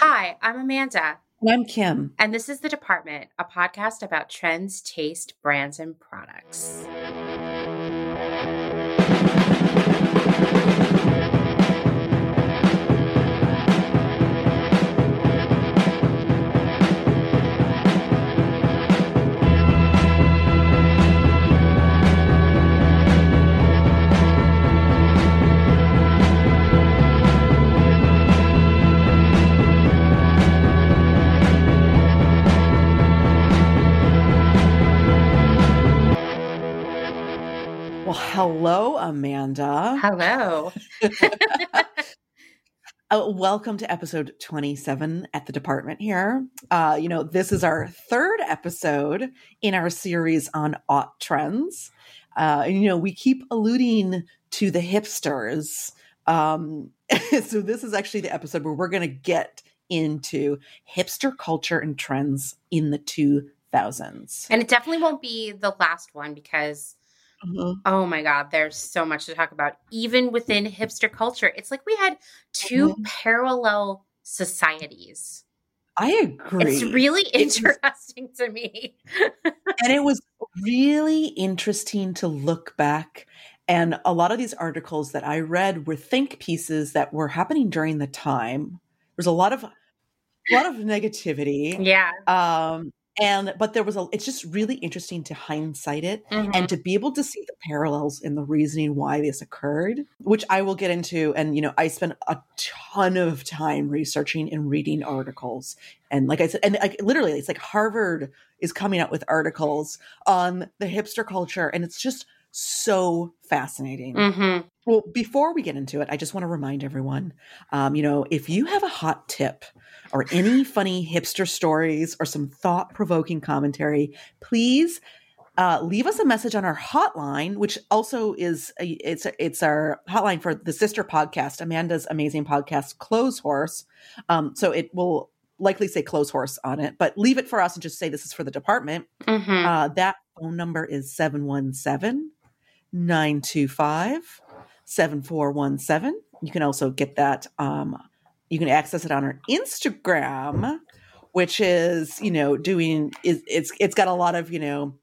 Hi, I'm Amanda. And I'm Kim. And this is The Department, a podcast about trends, taste, brands, and products. Hello, Amanda. Hello. Uh, welcome to episode 27 at the department here. Uh, you know, this is our third episode in our series on aught trends. Uh, and, you know, we keep alluding to the hipsters. Um, so, this is actually the episode where we're going to get into hipster culture and trends in the 2000s. And it definitely won't be the last one because, Mhm. oh my God, there's so much to talk about, even within hipster culture. It's like we had 2 Mhm. parallel societies. I agree. It's really It was- interesting to me. and it was really interesting to look back and a lot of these articles that i read were think pieces that were happening during the time there's a lot of a lot of negativity yeah. um and but there was a it's just really interesting to hindsight it Mhm. and to be able to see the parallels in the reasoning why this occurred which i will get into and you know i spent a ton of time researching and reading articles and like i said and like literally it's like harvard is coming out with articles on the hipster culture and it's just so fascinating Mhm. well, before we get into it, I just want to remind everyone, um, you know, if you have a hot tip or any funny hipster stories or some thought-provoking commentary, please uh, leave us a message on our hotline, which also is a, it's it's our hotline for the sister podcast, Amanda's amazing podcast, Close Horse. Um, so it will likely say Close Horse on it, but leave it for us and just say this is for the department. Mhm. Uh, that phone number is 717 925 7417. You can also get that, um, you can access it on her Instagram, which is, you know, doing, is it's, it's got a lot of, you know,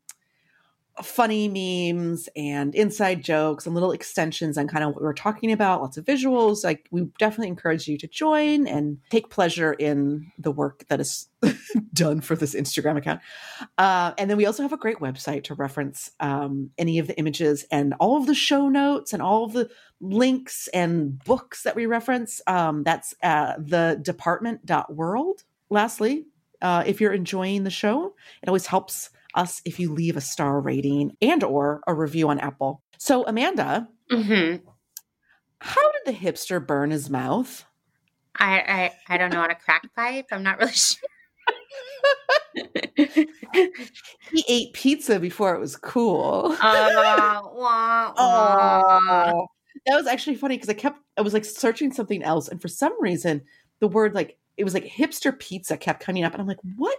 funny memes and inside jokes and little extensions on kind of what we were talking about, lots of visuals. Like we definitely encourage you to join and take pleasure in the work that is done for this Instagram account. Uh, and then we also have a great website to reference um, any of the images and all of the show notes and all of the links and books that we reference. Um, that's uh, the department.world. Lastly, uh, if you're enjoying the show, it always helps us if you leave a star rating and or a review on Apple. So Amanda, Mhm. how did the hipster burn his mouth? I, I I don't know how to crack pipe. I'm not really sure. He ate pizza before it was cool. Uh, wah, wah. Oh, that was actually funny because I kept I was like searching something else, and for some reason, the word like it was like hipster pizza kept coming up, and I'm like, what?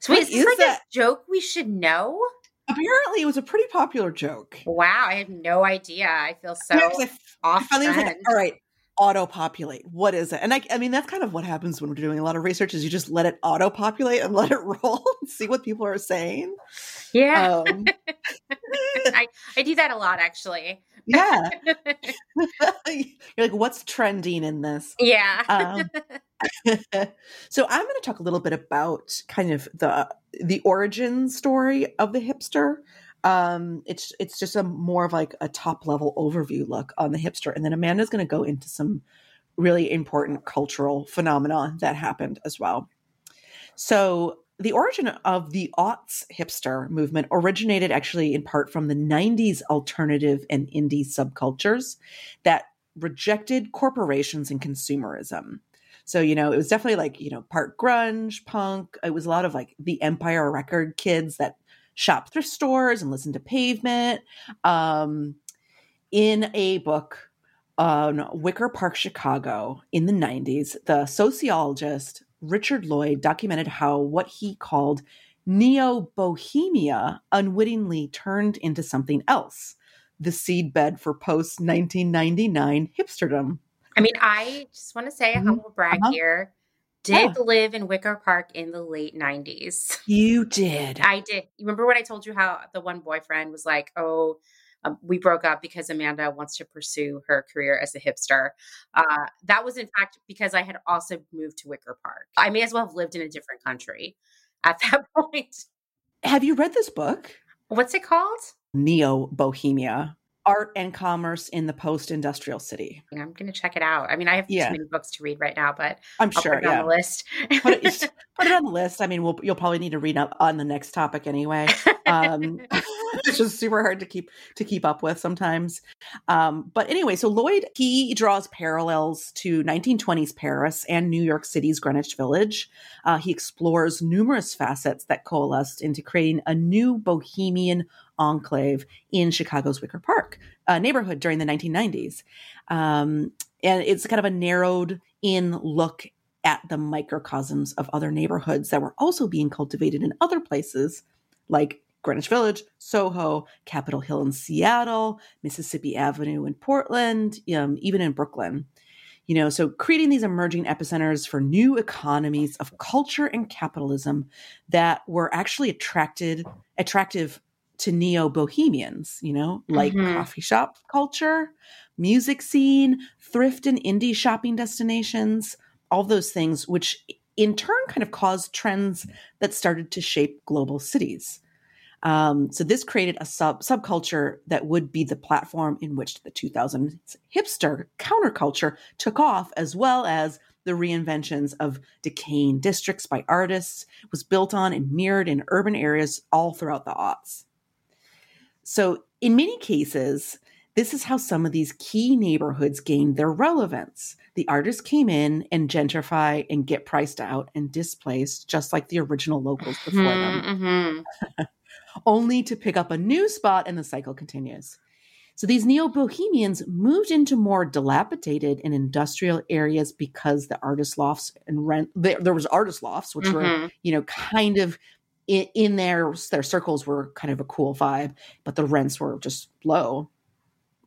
So wait, is this is like that? a joke we should know? Apparently, it was a pretty popular joke. Wow, I had no idea. I feel so I I off finally was like, all right, auto populate. What is it? And I, I mean, that's kind of what happens when we're doing a lot of research is you just let it auto populate and let it roll and see what people are saying. Yeah, Um, I, I do that a lot actually. yeah. You're like, what's trending in this? yeah. Um, so I'm going to talk a little bit about kind of the the origin story of the hipster. Um, it's it's just a more of like a top level overview look on the hipster, and then Amanda's going to go into some really important cultural phenomena that happened as well. So the origin of the aughts hipster movement originated actually in part from the 90s alternative and indie subcultures that rejected corporations and consumerism. So, you know, it was definitely like, you know, part grunge, punk. It was a lot of like the Empire record kids that shop thrift stores and listen to pavement. Um, in a book on Wicker Park, Chicago in the 90s, the sociologist Richard Lloyd documented how what he called neo bohemia unwittingly turned into something else the seedbed for post 1999 hipsterdom. I mean, I just want to say a Mhm. humble brag Uh-huh. here. Did oh. live in Wicker Park in the late 90s. You did. I did. You remember when I told you how the one boyfriend was like, oh, um, we broke up because Amanda wants to pursue her career as a hipster. Uh, that was, in fact, because I had also moved to Wicker Park. I may as well have lived in a different country at that point. Have you read this book? What's it called? Neo Bohemia art and commerce in the post-industrial city. I'm going to check it out. I mean, I have yeah. too many books to read right now, but I'm I'll sure put it yeah. on the list. put, it, put, it, on the list. I mean, we'll, you'll probably need to read up on the next topic anyway. Um, it's just super hard to keep to keep up with sometimes. Um, but anyway, so Lloyd he draws parallels to 1920s Paris and New York City's Greenwich Village. Uh, he explores numerous facets that coalesced into creating a new bohemian enclave in Chicago's Wicker Park uh, neighborhood during the 1990s. Um, and it's kind of a narrowed in look at the microcosms of other neighborhoods that were also being cultivated in other places like Greenwich Village, Soho, Capitol Hill in Seattle, Mississippi Avenue in Portland, um, even in Brooklyn. You know, so creating these emerging epicenters for new economies of culture and capitalism that were actually attracted attractive to neo bohemians, you know, like mm-hmm. coffee shop culture, music scene, thrift and indie shopping destinations, all those things, which in turn kind of caused trends that started to shape global cities. Um, so this created a sub subculture that would be the platform in which the 2000s hipster counterculture took off, as well as the reinventions of decaying districts by artists was built on and mirrored in urban areas all throughout the aughts. So, in many cases, this is how some of these key neighborhoods gained their relevance. The artists came in and gentrify and get priced out and displaced, just like the original locals before them, mm-hmm. mm-hmm. only to pick up a new spot and the cycle continues. So these neo bohemians moved into more dilapidated and industrial areas because the artist lofts and rent there, there was artist lofts, which mm-hmm. were you know kind of in, in their their circles were kind of a cool vibe, but the rents were just low.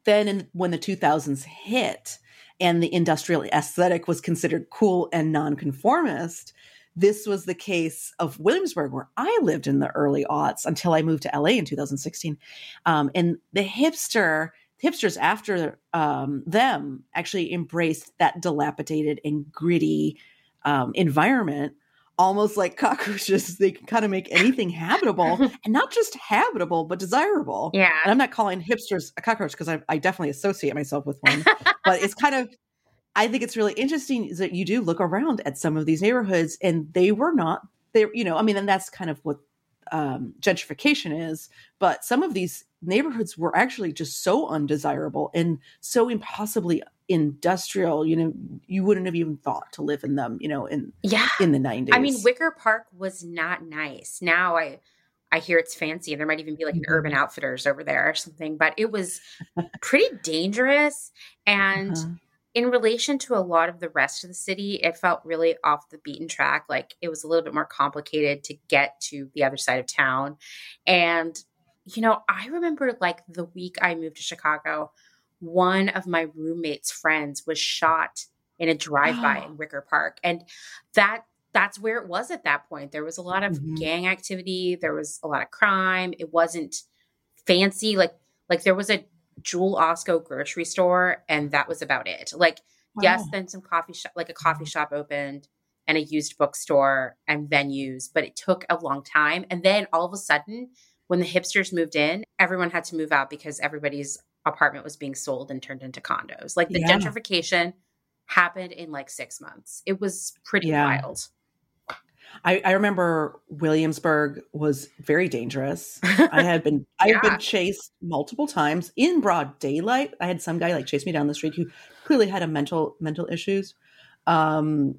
Then, in, when the 2000s hit and the industrial aesthetic was considered cool and nonconformist, this was the case of Williamsburg, where I lived in the early aughts until I moved to LA in 2016. Um, and the hipster hipsters after um, them actually embraced that dilapidated and gritty um, environment almost like cockroaches. They can kind of make anything habitable and not just habitable, but desirable. Yeah. And I'm not calling hipsters a cockroach because I, I, definitely associate myself with one, but it's kind of, I think it's really interesting that you do look around at some of these neighborhoods and they were not they you know, I mean, and that's kind of what um, gentrification is, but some of these neighborhoods were actually just so undesirable and so impossibly industrial you know you wouldn't have even thought to live in them you know in yeah in the 90s i mean wicker park was not nice now i i hear it's fancy and there might even be like an mm-hmm. urban outfitters over there or something but it was pretty dangerous and uh-huh. In relation to a lot of the rest of the city it felt really off the beaten track like it was a little bit more complicated to get to the other side of town and you know i remember like the week i moved to chicago one of my roommate's friends was shot in a drive-by in Wicker Park. And that that's where it was at that point. There was a lot of mm-hmm. gang activity, there was a lot of crime. It wasn't fancy like like there was a Jewel Osco grocery store and that was about it. Like wow. yes, then some coffee shop like a coffee mm-hmm. shop opened and a used bookstore and venues, but it took a long time. And then all of a sudden, when the hipsters moved in, everyone had to move out because everybody's apartment was being sold and turned into condos. Like the yeah. gentrification happened in like six months. It was pretty yeah. wild. I, I, remember Williamsburg was very dangerous. I had been I had been chased multiple times in broad daylight. I had some guy like chase me down the street who clearly had a mental mental issues, um,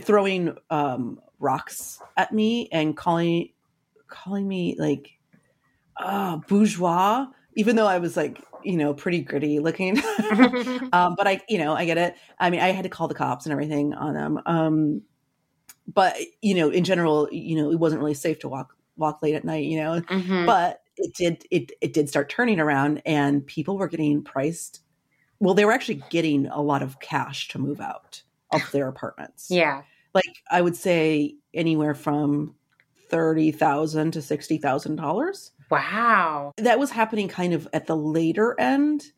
throwing um, rocks at me and calling calling me like uh, bourgeois, even though I was like you know, pretty gritty looking. um, but I, you know, I get it. I mean, I had to call the cops and everything on them. Um, but you know, in general, you know, it wasn't really safe to walk walk late at night. You know, mm-hmm. but it did it it did start turning around, and people were getting priced. Well, they were actually getting a lot of cash to move out of their apartments. Yeah. like I would say anywhere from thirty thousand to sixty thousand dollars. Wow, that was happening kind of at the later end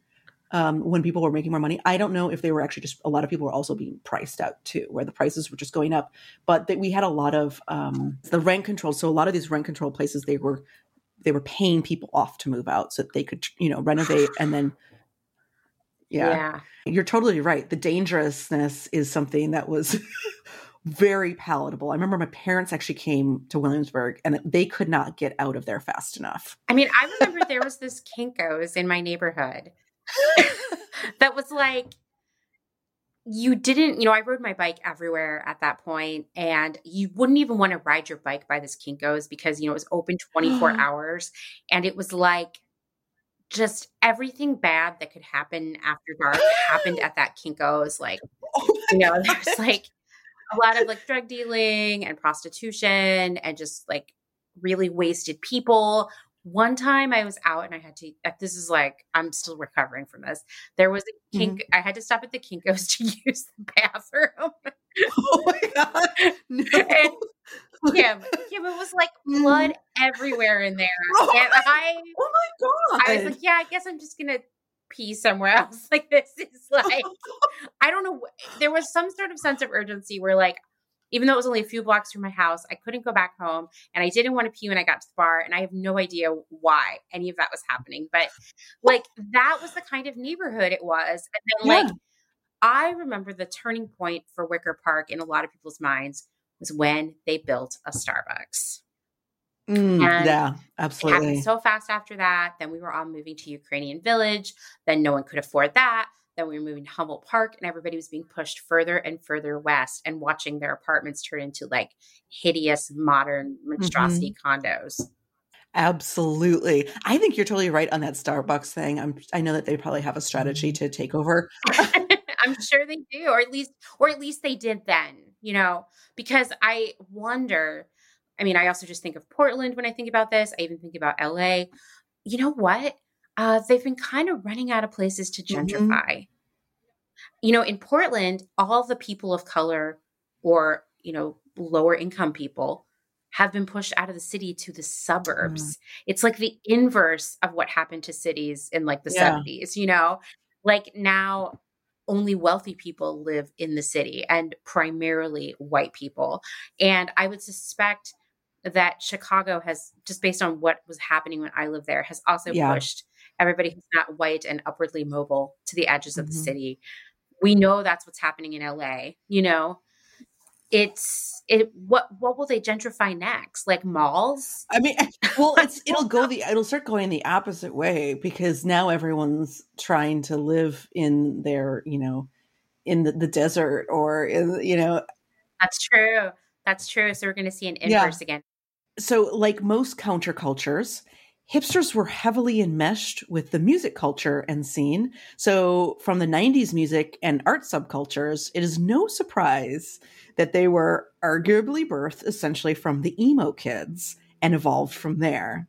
um, when people were making more money. I don't know if they were actually just a lot of people were also being priced out too, where the prices were just going up. But that we had a lot of um, the rent control. So a lot of these rent control places they were they were paying people off to move out so that they could you know renovate and then yeah. yeah. You're totally right. The dangerousness is something that was very palatable. I remember my parents actually came to Williamsburg and they could not get out of there fast enough. I mean, I remember there was this Kinko's in my neighborhood that was like you didn't, you know, I rode my bike everywhere at that point, and you wouldn't even want to ride your bike by this Kinko's because, you know, it was open 24 hours. And it was like just everything bad that could happen after dark happened at that Kinko's. Like, oh you know, there's like a lot of like drug dealing and prostitution and just like really wasted people one time I was out and I had to, uh, this is like, I'm still recovering from this. There was a kink, mm-hmm. I had to stop at the Kinko's to use the bathroom. Oh my God. No. And Kim, Kim, it was like blood mm-hmm. everywhere in there. Oh and I, oh my God. I was like, yeah, I guess I'm just going to pee somewhere else. Like, this is like, I don't know. There was some sort of sense of urgency where, like, even though it was only a few blocks from my house, I couldn't go back home and I didn't want to pee when I got to the bar. And I have no idea why any of that was happening. But like that was the kind of neighborhood it was. And then yeah. like I remember the turning point for Wicker Park in a lot of people's minds was when they built a Starbucks. Mm, yeah, absolutely. Happened so fast after that. Then we were all moving to Ukrainian Village. Then no one could afford that. Then we were moving to Humboldt Park, and everybody was being pushed further and further west and watching their apartments turn into like hideous modern monstrosity mm-hmm. condos. Absolutely. I think you're totally right on that Starbucks thing. I'm I know that they probably have a strategy mm-hmm. to take over. I'm sure they do, or at least or at least they did then, you know, because I wonder I mean, I also just think of Portland when I think about this. I even think about LA. You know what? Uh, they've been kind of running out of places to mm-hmm. gentrify. Mm-hmm. You know, in Portland, all the people of color or, you know, lower income people have been pushed out of the city to the suburbs. Mm. It's like the inverse of what happened to cities in like the yeah. 70s, you know? Like now only wealthy people live in the city and primarily white people. And I would suspect that Chicago has just based on what was happening when I lived there has also yeah. pushed everybody who's not white and upwardly mobile to the edges of mm-hmm. the city. We know that's what's happening in LA, you know. It's it what what will they gentrify next? Like malls? I mean, well, it's it'll go the it'll start going the opposite way because now everyone's trying to live in their, you know, in the, the desert or in, you know, That's true. That's true. So we're going to see an inverse yeah. again. So like most countercultures, hipsters were heavily enmeshed with the music culture and scene. So, from the 90s music and art subcultures, it is no surprise that they were arguably birthed essentially from the emo kids and evolved from there.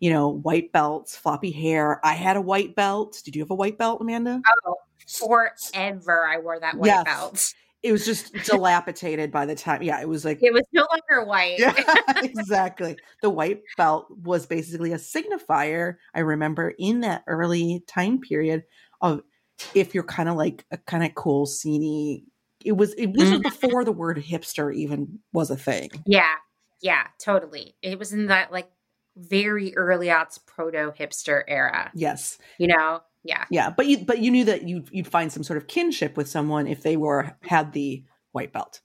You know, white belts, floppy hair. I had a white belt. Did you have a white belt, Amanda? Oh, forever I wore that white yes. belt it was just dilapidated by the time. Yeah, it was like it was no longer white. yeah, exactly. The white belt was basically a signifier. I remember in that early time period of if you're kind of like a kind of cool, sceney. It was it was mm-hmm. before the word hipster even was a thing. Yeah, yeah, totally. It was in that like very early aughts proto hipster era. Yes, you know yeah. Yeah, but you but you knew that you you'd find some sort of kinship with someone if they were had the white belt.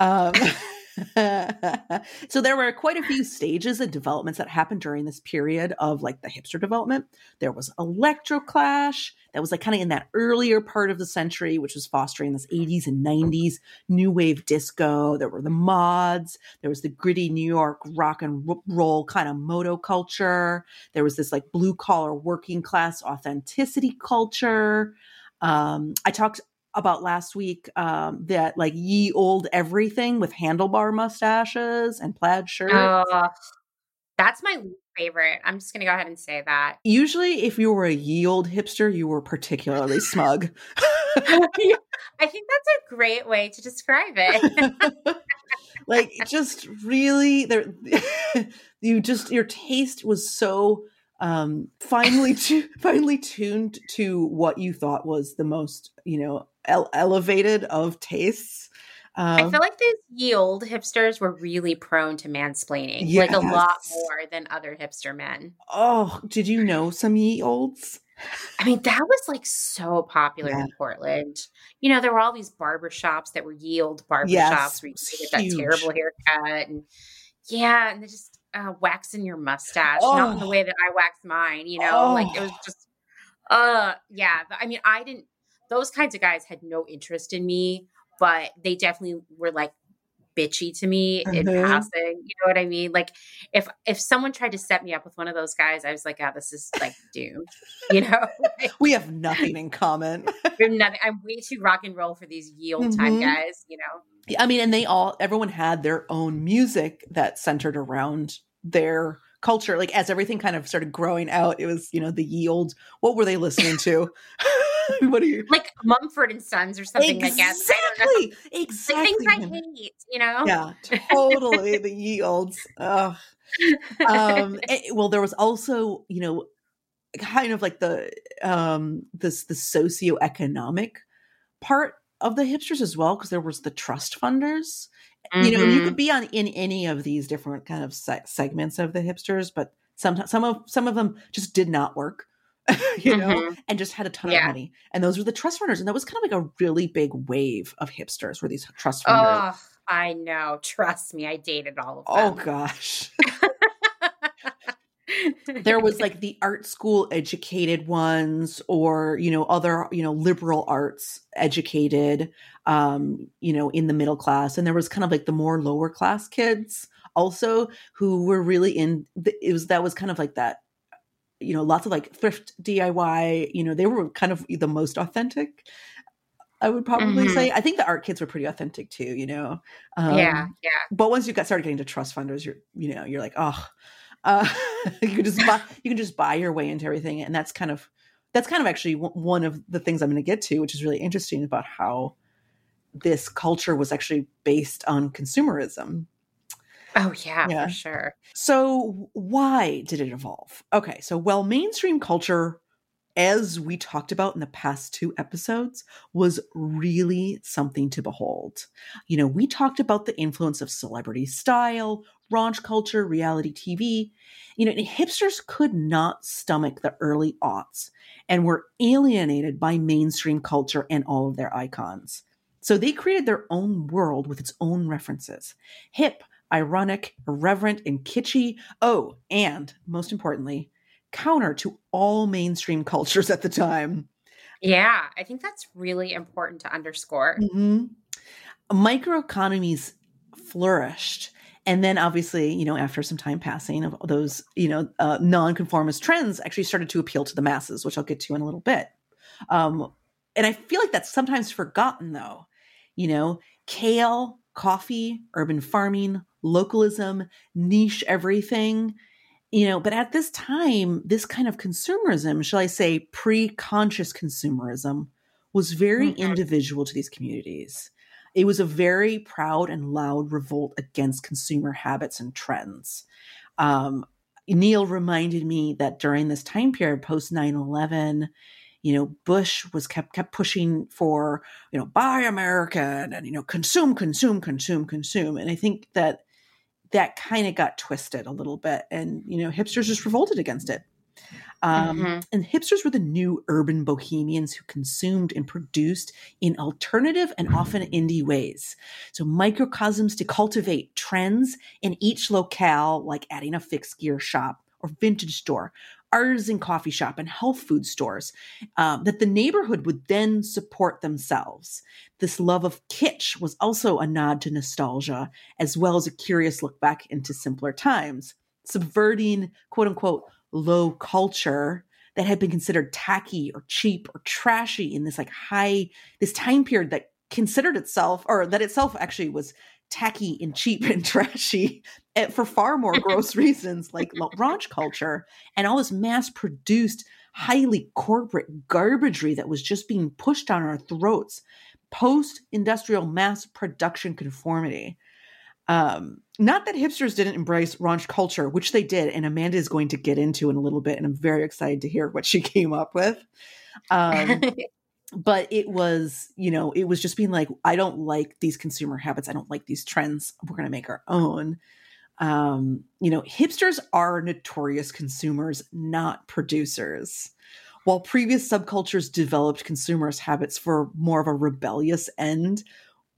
Um, so there were quite a few stages and developments that happened during this period of like the hipster development. There was electroclash that was like kind of in that earlier part of the century, which was fostering this 80s and 90s new wave disco. There were the mods. There was the gritty New York rock and roll kind of moto culture. There was this like blue collar working class authenticity culture. Um, I talked about last week um, that like ye old everything with handlebar mustaches and plaid shirts. Uh, that's my favorite. I'm just gonna go ahead and say that. Usually, if you were a ye old hipster, you were particularly smug. I think that's a great way to describe it. like just really there you just your taste was so um finely tu- finely tuned to what you thought was the most, you know, ele- elevated of tastes. Um, I feel like these ye old hipsters were really prone to mansplaining, yes. like a lot more than other hipster men. Oh, did you know some ye olds? I mean, that was like so popular yeah. in Portland. You know, there were all these barber shops that were ye old barber yes, shops where you get that terrible haircut and yeah, and they just uh, waxing your mustache, oh. not in the way that I wax mine, you know, oh. like it was oh. just uh yeah. I mean, I didn't those kinds of guys had no interest in me, but they definitely were like bitchy to me mm-hmm. in passing. You know what I mean? Like if if someone tried to set me up with one of those guys, I was like, oh, this is like doomed. You know? we have nothing in common. we have nothing. I'm way too rock and roll for these ye old time mm-hmm. guys, you know. I mean, and they all everyone had their own music that centered around their culture. Like as everything kind of started growing out, it was, you know, the ye old what were they listening to? what are you like Mumford and Sons or something exactly, like that? Exactly. things I hate, you know? Yeah, totally. the ye olds. Um, it, well, there was also, you know, kind of like the um this the socioeconomic part of the hipsters as well, because there was the trust funders. Mm-hmm. You know, you could mm-hmm. be on in any of these different kind of se- segments of the hipsters, but some some of some of them just did not work. you know, mm-hmm. and just had a ton yeah. of money. And those were the trust funders. And that was kind of like a really big wave of hipsters were these trust funders. Oh, I know. Trust me, I dated all of oh, them. Oh gosh. there was like the art school educated ones or you know other you know liberal arts educated um you know in the middle class and there was kind of like the more lower class kids also who were really in it was that was kind of like that you know, lots of like thrift DIY, you know, they were kind of the most authentic. I would probably mm-hmm. say. I think the art kids were pretty authentic too, you know. Um, yeah, yeah. But once you got started getting to trust funders, you're, you know, you're like, oh, uh, you can just buy, you can just buy your way into everything, and that's kind of, that's kind of actually one of the things I'm going to get to, which is really interesting about how this culture was actually based on consumerism. Oh, yeah, yeah, for sure. So, why did it evolve? Okay, so well, mainstream culture, as we talked about in the past two episodes, was really something to behold. You know, we talked about the influence of celebrity style, raunch culture, reality TV. You know, hipsters could not stomach the early aughts and were alienated by mainstream culture and all of their icons. So they created their own world with its own references. Hip, ironic, irreverent, and kitschy. Oh, and most importantly, counter to all mainstream cultures at the time. Yeah, I think that's really important to underscore. Mm-hmm. Microeconomies flourished. And then, obviously, you know, after some time passing, of those, you know, uh, nonconformist trends actually started to appeal to the masses, which I'll get to in a little bit. Um, and I feel like that's sometimes forgotten, though. You know, kale, coffee, urban farming, localism, niche everything. You know, but at this time, this kind of consumerism, shall I say, pre conscious consumerism, was very mm-hmm. individual to these communities. It was a very proud and loud revolt against consumer habits and trends. Um, Neil reminded me that during this time period, post 9 11, you know, Bush was kept kept pushing for, you know, buy American and you know, consume, consume, consume, consume. And I think that that kind of got twisted a little bit, and you know, hipsters just revolted against it. Um, mm-hmm. And hipsters were the new urban bohemians who consumed and produced in alternative and often indie ways. So, microcosms to cultivate trends in each locale, like adding a fixed gear shop or vintage store artisan coffee shop and health food stores um, that the neighborhood would then support themselves. This love of kitsch was also a nod to nostalgia, as well as a curious look back into simpler times, subverting quote unquote low culture that had been considered tacky or cheap or trashy in this like high, this time period that considered itself or that itself actually was tacky and cheap and trashy for far more gross reasons like raunch culture and all this mass produced highly corporate garbagery that was just being pushed down our throats post industrial mass production conformity. Um, not that hipsters didn't embrace raunch culture, which they did, and Amanda is going to get into in a little bit, and I'm very excited to hear what she came up with. Um, but it was, you know, it was just being like, I don't like these consumer habits. I don't like these trends. We're going to make our own. Um, you know, hipsters are notorious consumers, not producers. While previous subcultures developed consumers' habits for more of a rebellious end,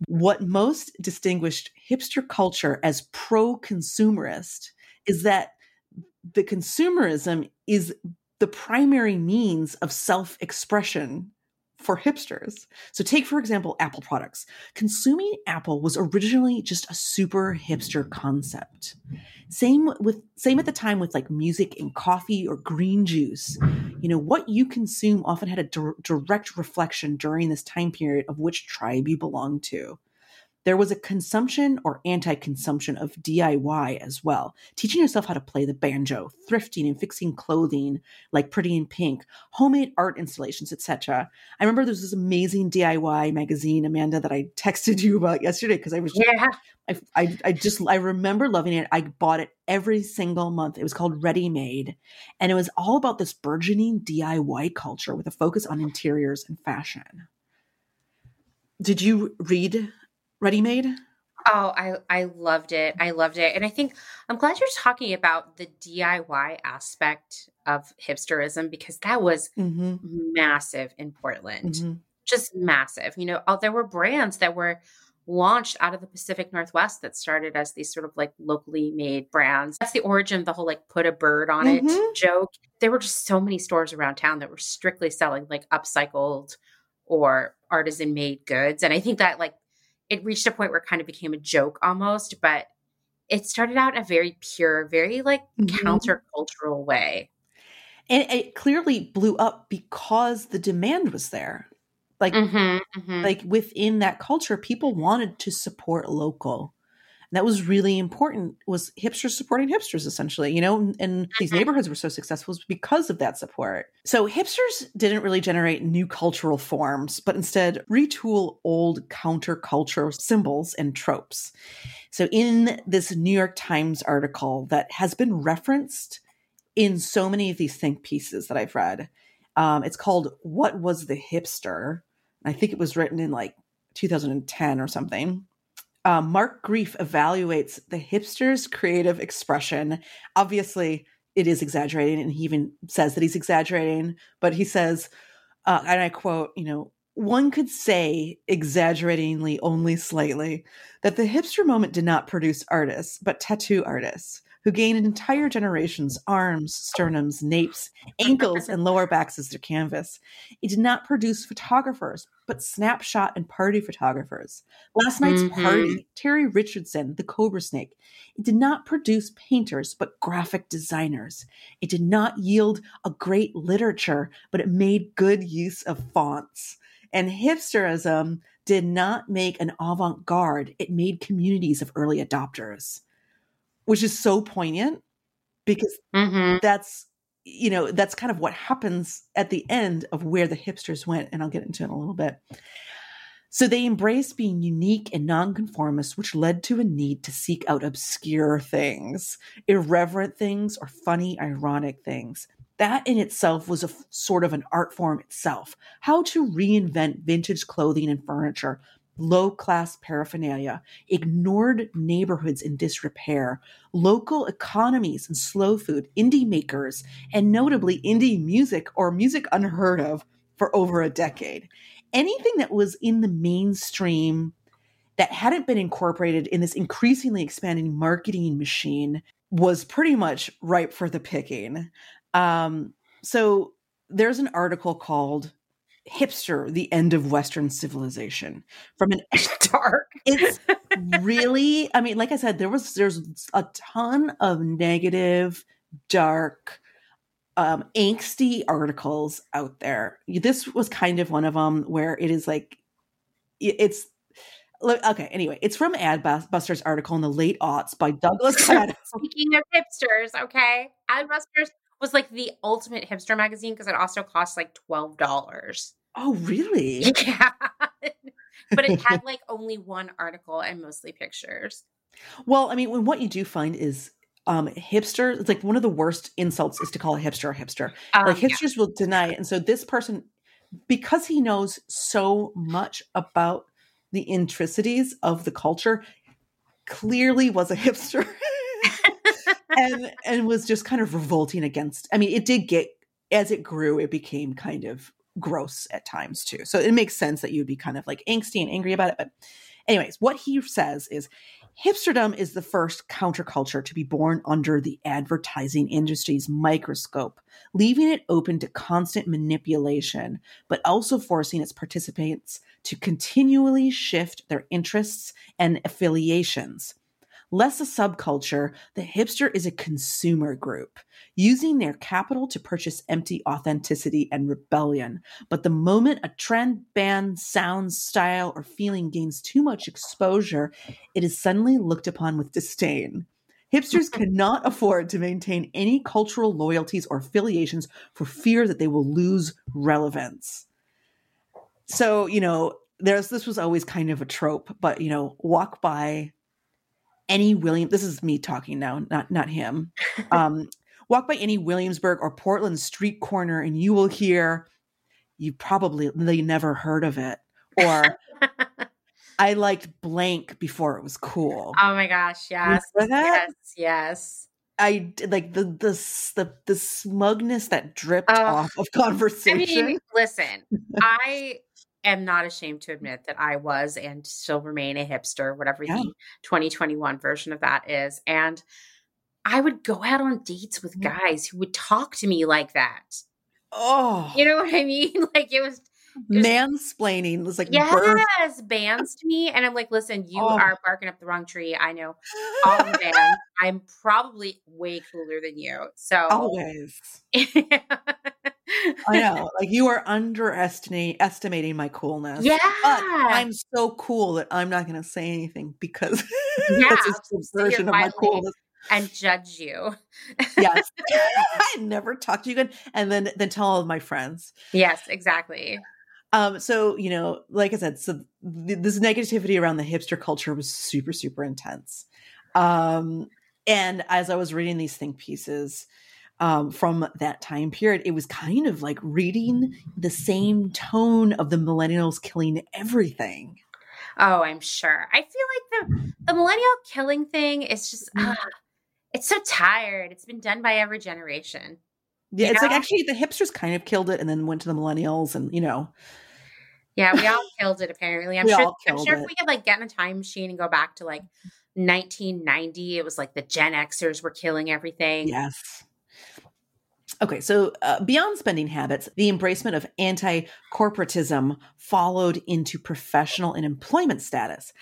what most distinguished hipster culture as pro consumerist is that the consumerism is the primary means of self expression for hipsters. So, take for example Apple products. Consuming Apple was originally just a super hipster concept. Same with same at the time with like music and coffee or green juice. You know, what you consume often had a di- direct reflection during this time period of which tribe you belong to. There was a consumption or anti consumption of DIY as well, teaching yourself how to play the banjo, thrifting and fixing clothing like Pretty in Pink, homemade art installations, etc. I remember there was this amazing DIY magazine, Amanda, that I texted you about yesterday because I was just, yeah. I, I, I just, I remember loving it. I bought it every single month. It was called Ready Made, and it was all about this burgeoning DIY culture with a focus on interiors and fashion. Did you read Ready Made? Oh, I I loved it. I loved it. And I think I'm glad you're talking about the DIY aspect of hipsterism because that was mm-hmm. massive in Portland. Mm-hmm. Just massive. You know, oh, there were brands that were launched out of the Pacific Northwest that started as these sort of like locally made brands. That's the origin of the whole like put a bird on mm-hmm. it joke. There were just so many stores around town that were strictly selling like upcycled or artisan made goods. And I think that like it reached a point where it kind of became a joke almost, but it started out in a very pure, very like mm-hmm. countercultural way. And it clearly blew up because the demand was there. Like mm-hmm, mm-hmm. like within that culture, people wanted to support local that was really important was hipsters supporting hipsters essentially you know and these mm-hmm. neighborhoods were so successful because of that support. So hipsters didn't really generate new cultural forms but instead retool old counterculture symbols and tropes. So in this new york times article that has been referenced in so many of these think pieces that i've read um, it's called what was the hipster? I think it was written in like 2010 or something uh, Mark Greif evaluates the hipster's creative expression. Obviously, it is exaggerating, and he even says that he's exaggerating, but he says, uh, and I quote, you know, one could say, exaggeratingly only slightly, that the hipster moment did not produce artists, but tattoo artists who gained entire generations' arms, sternums, napes, ankles, and lower backs as their canvas. It did not produce photographers, but snapshot and party photographers. Last night's mm-hmm. party, Terry Richardson, the Cobra Snake. It did not produce painters, but graphic designers. It did not yield a great literature, but it made good use of fonts. And hipsterism did not make an avant garde, it made communities of early adopters which is so poignant because mm-hmm. that's you know that's kind of what happens at the end of where the hipsters went and i'll get into it in a little bit. So they embraced being unique and nonconformist which led to a need to seek out obscure things irreverent things or funny ironic things. That in itself was a f- sort of an art form itself. How to reinvent vintage clothing and furniture low class paraphernalia, ignored neighborhoods in disrepair, local economies and slow food, indie makers, and notably indie music or music unheard of for over a decade. Anything that was in the mainstream that hadn't been incorporated in this increasingly expanding marketing machine was pretty much ripe for the picking. Um, so there's an article called hipster the end of western civilization. From an dark. It's really i mean like i said there was there's a ton of negative dark um angsty articles out there. This was kind of one of them where it is like it's okay anyway it's from adbusters article in the late aughts by douglas speaking of hipsters okay adbusters was like the ultimate hipster magazine because it also cost like twelve dollars. Oh, really? Yeah. but it had like only one article and mostly pictures. Well, I mean, when what you do find is um hipster, it's like one of the worst insults is to call a hipster a hipster. Um, like yeah. hipsters will deny it. And so this person, because he knows so much about the intricities of the culture, clearly was a hipster. and and was just kind of revolting against. I mean, it did get as it grew, it became kind of gross at times too. So it makes sense that you'd be kind of like angsty and angry about it. But anyways, what he says is hipsterdom is the first counterculture to be born under the advertising industry's microscope, leaving it open to constant manipulation, but also forcing its participants to continually shift their interests and affiliations. Less a subculture, the hipster is a consumer group, using their capital to purchase empty authenticity and rebellion. But the moment a trend, band, sound, style, or feeling gains too much exposure, it is suddenly looked upon with disdain. Hipsters cannot afford to maintain any cultural loyalties or affiliations for fear that they will lose relevance. So, you know, there's this was always kind of a trope, but you know, walk by any William this is me talking now, not not him. Um walk by any Williamsburg or Portland street corner and you will hear you probably they never heard of it or I liked blank before it was cool. Oh my gosh, yes. Yes, yes. I like the the the the smugness that dripped off of conversation. I mean, listen, I am not ashamed to admit that I was and still remain a hipster, whatever Yeah. the 2021 version of that is. And I would go out on dates with mm-hmm. guys who would talk to me like that. oh, You know what I mean? Like it was was- mansplaining was like birth. yes, bands to me. And I'm like, listen, you Oh. are barking up the wrong tree. I know all the bands. I'm probably way cooler than you. So Always. I know. Like you are underestimating my coolness. Yeah. But I'm so cool that I'm not going to say anything because Yeah, that's a subversion of my coolness. and judge you. Yes. I never talk to you again. And then then tell all of my friends. Yes, exactly. Um, so you know, like I said, so th- this negativity around the hipster culture was super, super intense. Um, and as I was reading these think pieces um, from that time period, it was kind of like reading the same tone of the millennials killing everything. Oh, I'm sure. I feel like the the millennial killing thing is just ah, it's so tired. It's been done by every generation. Yeah, it's like actually the hipsters kind of killed it and then went to the millennials, and you know, Yeah, we all killed it apparently. I'm We sure I'm sure it. if we could like get in a time machine and go back to like 1990, it was like the Gen Xers were killing everything. Yes. Okay, so uh, beyond spending habits, the embracement of anti corporatism followed into professional and employment status.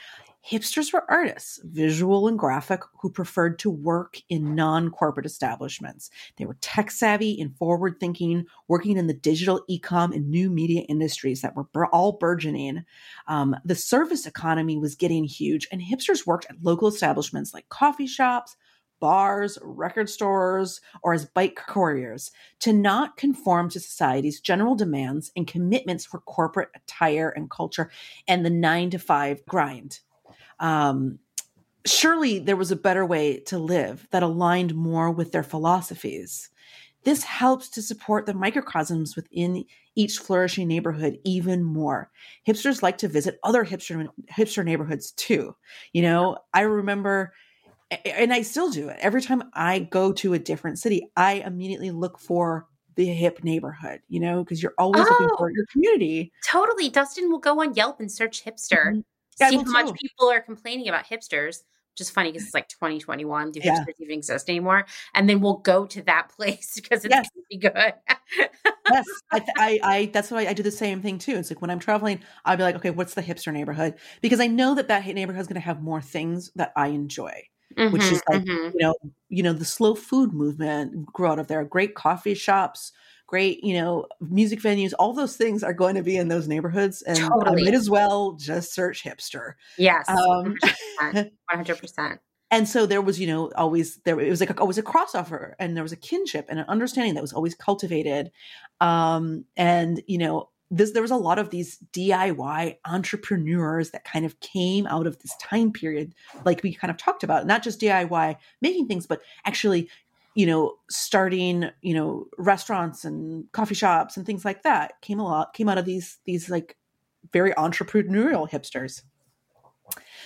Hipsters were artists, visual and graphic, who preferred to work in non corporate establishments. They were tech savvy and forward thinking, working in the digital e-com and new media industries that were all burgeoning. Um, the service economy was getting huge, and hipsters worked at local establishments like coffee shops, bars, record stores, or as bike couriers to not conform to society's general demands and commitments for corporate attire and culture and the nine to five grind. Um, surely there was a better way to live that aligned more with their philosophies. This helps to support the microcosms within each flourishing neighborhood even more. Hipsters like to visit other hipster hipster neighborhoods too. You know, I remember and I still do it. Every time I go to a different city, I immediately look for the hip neighborhood, you know, because you're always looking Oh. for your community. Totally. Dustin will go on Yelp and search hipster, Mhm. I see how much too. people are complaining about hipsters, which is funny because it's like 2021. Do Yeah. hipsters even exist anymore? And then we'll go to that place because it's Yes. be good. yes, I, I, I, that's why I do the same thing too. It's like when I'm traveling, I'll be like, okay, what's the hipster neighborhood? Because I know that that neighborhood is going to have more things that I enjoy. Which is like, mhm. You know, you know, the slow food movement grew out of there. Great coffee shops, great, you know, music venues. All those things are going to be in those neighborhoods, and Totally. I might as well just search hipster. yes, Um, 100%. 100%. and so there was you know always there it was like a, always a crossover and there was a kinship and an understanding that was always cultivated um and you know this there was a lot of these diy entrepreneurs that kind of came out of this time period like we kind of talked about not just diy making things but actually you know starting you know restaurants and coffee shops and things like that came a lot came out of these these like very entrepreneurial hipsters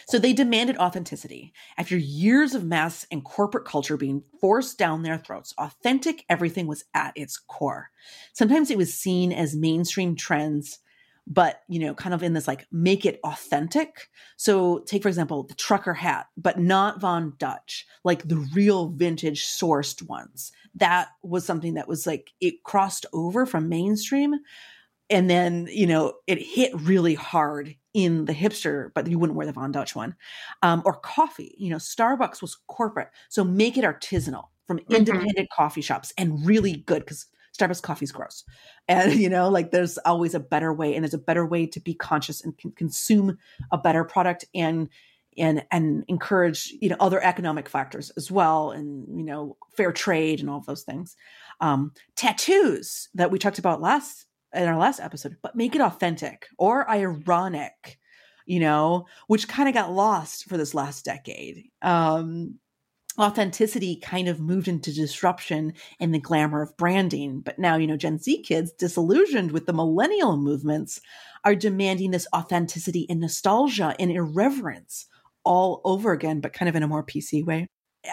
so they demanded authenticity. After years of mass and corporate culture being forced down their throats, authentic everything was at its core. Sometimes it was seen as mainstream trends, but you know, kind of in this like make it authentic. So take for example the trucker hat, but not Von Dutch, like the real vintage sourced ones. That was something that was like it crossed over from mainstream and then you know it hit really hard in the hipster, but you wouldn't wear the Von Dutch one. Um, or coffee, you know, Starbucks was corporate, so make it artisanal from mm-hmm. independent mm-hmm. coffee shops and really good because Starbucks coffee is gross, and you know, like there's always a better way, and there's a better way to be conscious and can consume a better product and and and encourage you know other economic factors as well, and you know, fair trade and all of those things. Um, tattoos that we talked about last in our last episode, but make it authentic or ironic, you know, which kind of got lost for this last decade. Um, authenticity kind of moved into disruption and the glamour of branding. But now, you know, Gen Z kids, disillusioned with the millennial movements, are demanding this authenticity and nostalgia and irreverence all over again, but kind of in a more PC way.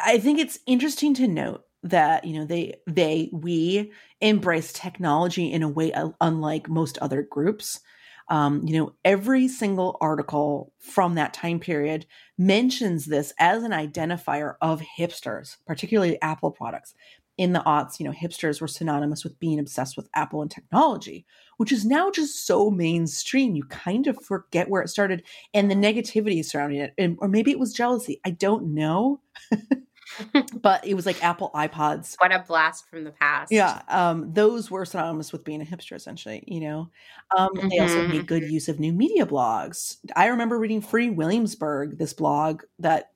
I think it's interesting to note that you know they they we embrace technology in a way unlike most other groups. Um, you know every single article from that time period mentions this as an identifier of hipsters particularly apple products. In the aughts you know hipsters were synonymous with being obsessed with apple and technology which is now just so mainstream you kind of forget where it started and the negativity surrounding it and, or maybe it was jealousy i don't know but it was like Apple iPods. What a blast from the past. Yeah. Um, those were synonymous with being a hipster, essentially, you know. Um, mm-hmm. They also made good mm-hmm. use of new media blogs. I remember reading Free Williamsburg, this blog that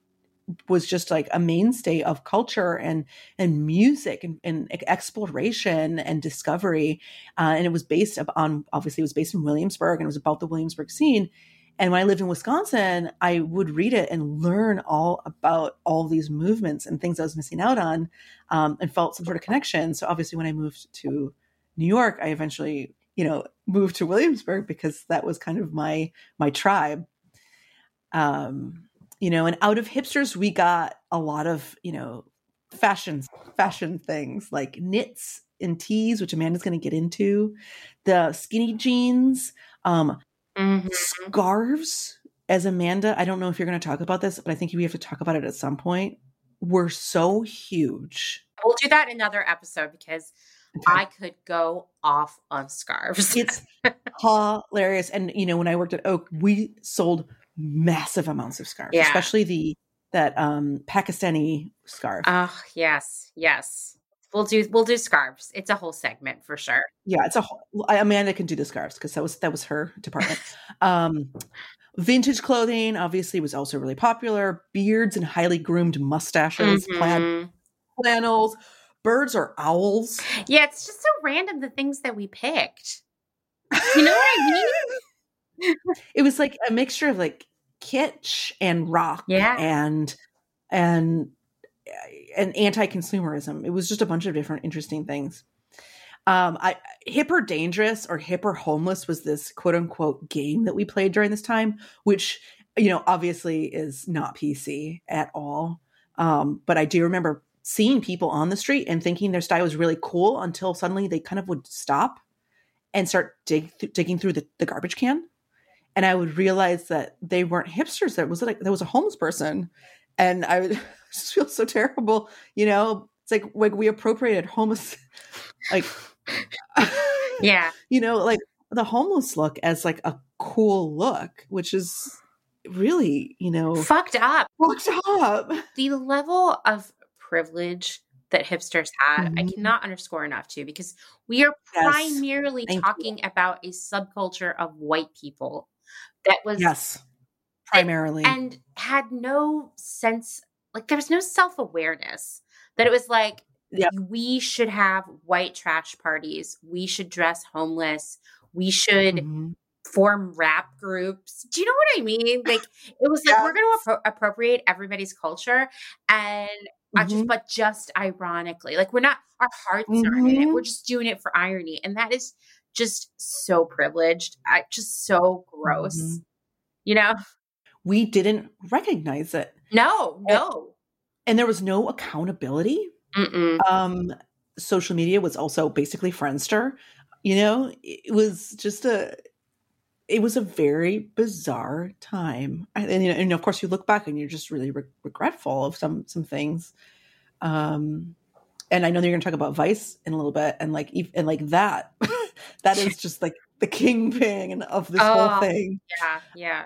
was just like a mainstay of culture and and music and, and exploration and discovery uh, and it was based on obviously it was based in williamsburg and it was about the williamsburg scene and when I lived in Wisconsin, I would read it and learn all about all these movements and things I was missing out on um, and felt some sort of connection. So obviously, when I moved to New York, I eventually, you know, moved to Williamsburg because that was kind of my my tribe. Um, you know, and out of hipsters, we got a lot of, you know, fashion fashion things like knits and tees, which Amanda's going to get into, the skinny jeans, um, Mm-hmm. Scarves, as Amanda, I don't know if you're going to talk about this, but I think we have to talk about it at some point, were so huge. We'll do that in another episode because okay. I could go off on scarves. it's hilarious. And, you know, when I worked at Oak, we sold massive amounts of scarves, yeah. especially the that um Pakistani scarf. Oh, yes. Yes. We'll do we'll do scarves. It's a whole segment for sure. Yeah, it's a whole Amanda can do the scarves because that was that was her department. um vintage clothing obviously was also really popular. Beards and highly groomed mustaches, mm-hmm. plaid flannels, birds or owls. Yeah, it's just so random the things that we picked. You know what I mean? it was like a mixture of like kitsch and rock yeah. and and and anti-consumerism. It was just a bunch of different interesting things. Um, I hip or dangerous or hip or homeless was this quote unquote game that we played during this time, which you know obviously is not PC at all. Um, but I do remember seeing people on the street and thinking their style was really cool until suddenly they kind of would stop and start dig th- digging through the, the garbage can and I would realize that they weren't hipsters. That was like there was a homeless person, and I would just feels so terrible. You know, it's like like we appropriated homeless, like yeah, you know, like the homeless look as like a cool look, which is really you know fucked up. Fucked up. The level of privilege that hipsters had, mm-hmm. I cannot underscore enough too, because we are yes. primarily Thank talking you. about a subculture of white people that was yes primarily and, and had no sense like there was no self-awareness that it was like Yeah. we should have white trash parties. We should dress homeless. We should Mhm. form rap groups. Do you know what i mean? Like it was like we're going to appro- appropriate everybody's culture and I just but just ironically like we're not our hearts aren't in it. We're just doing it for irony and that is just so privileged. I, just so gross Mhm. you know? We didn't recognize it. No no And there was no accountability. Mm-mm. Um, social media was also basically Friendster. You know, it was just a it was a very bizarre time. And, you know, and of course you look back and you're just really re- regretful of some some things. Um and I know that you're going to talk about Vice in a little bit and like and like that that is just like the kingpin of this Oh. whole thing. yeah yeah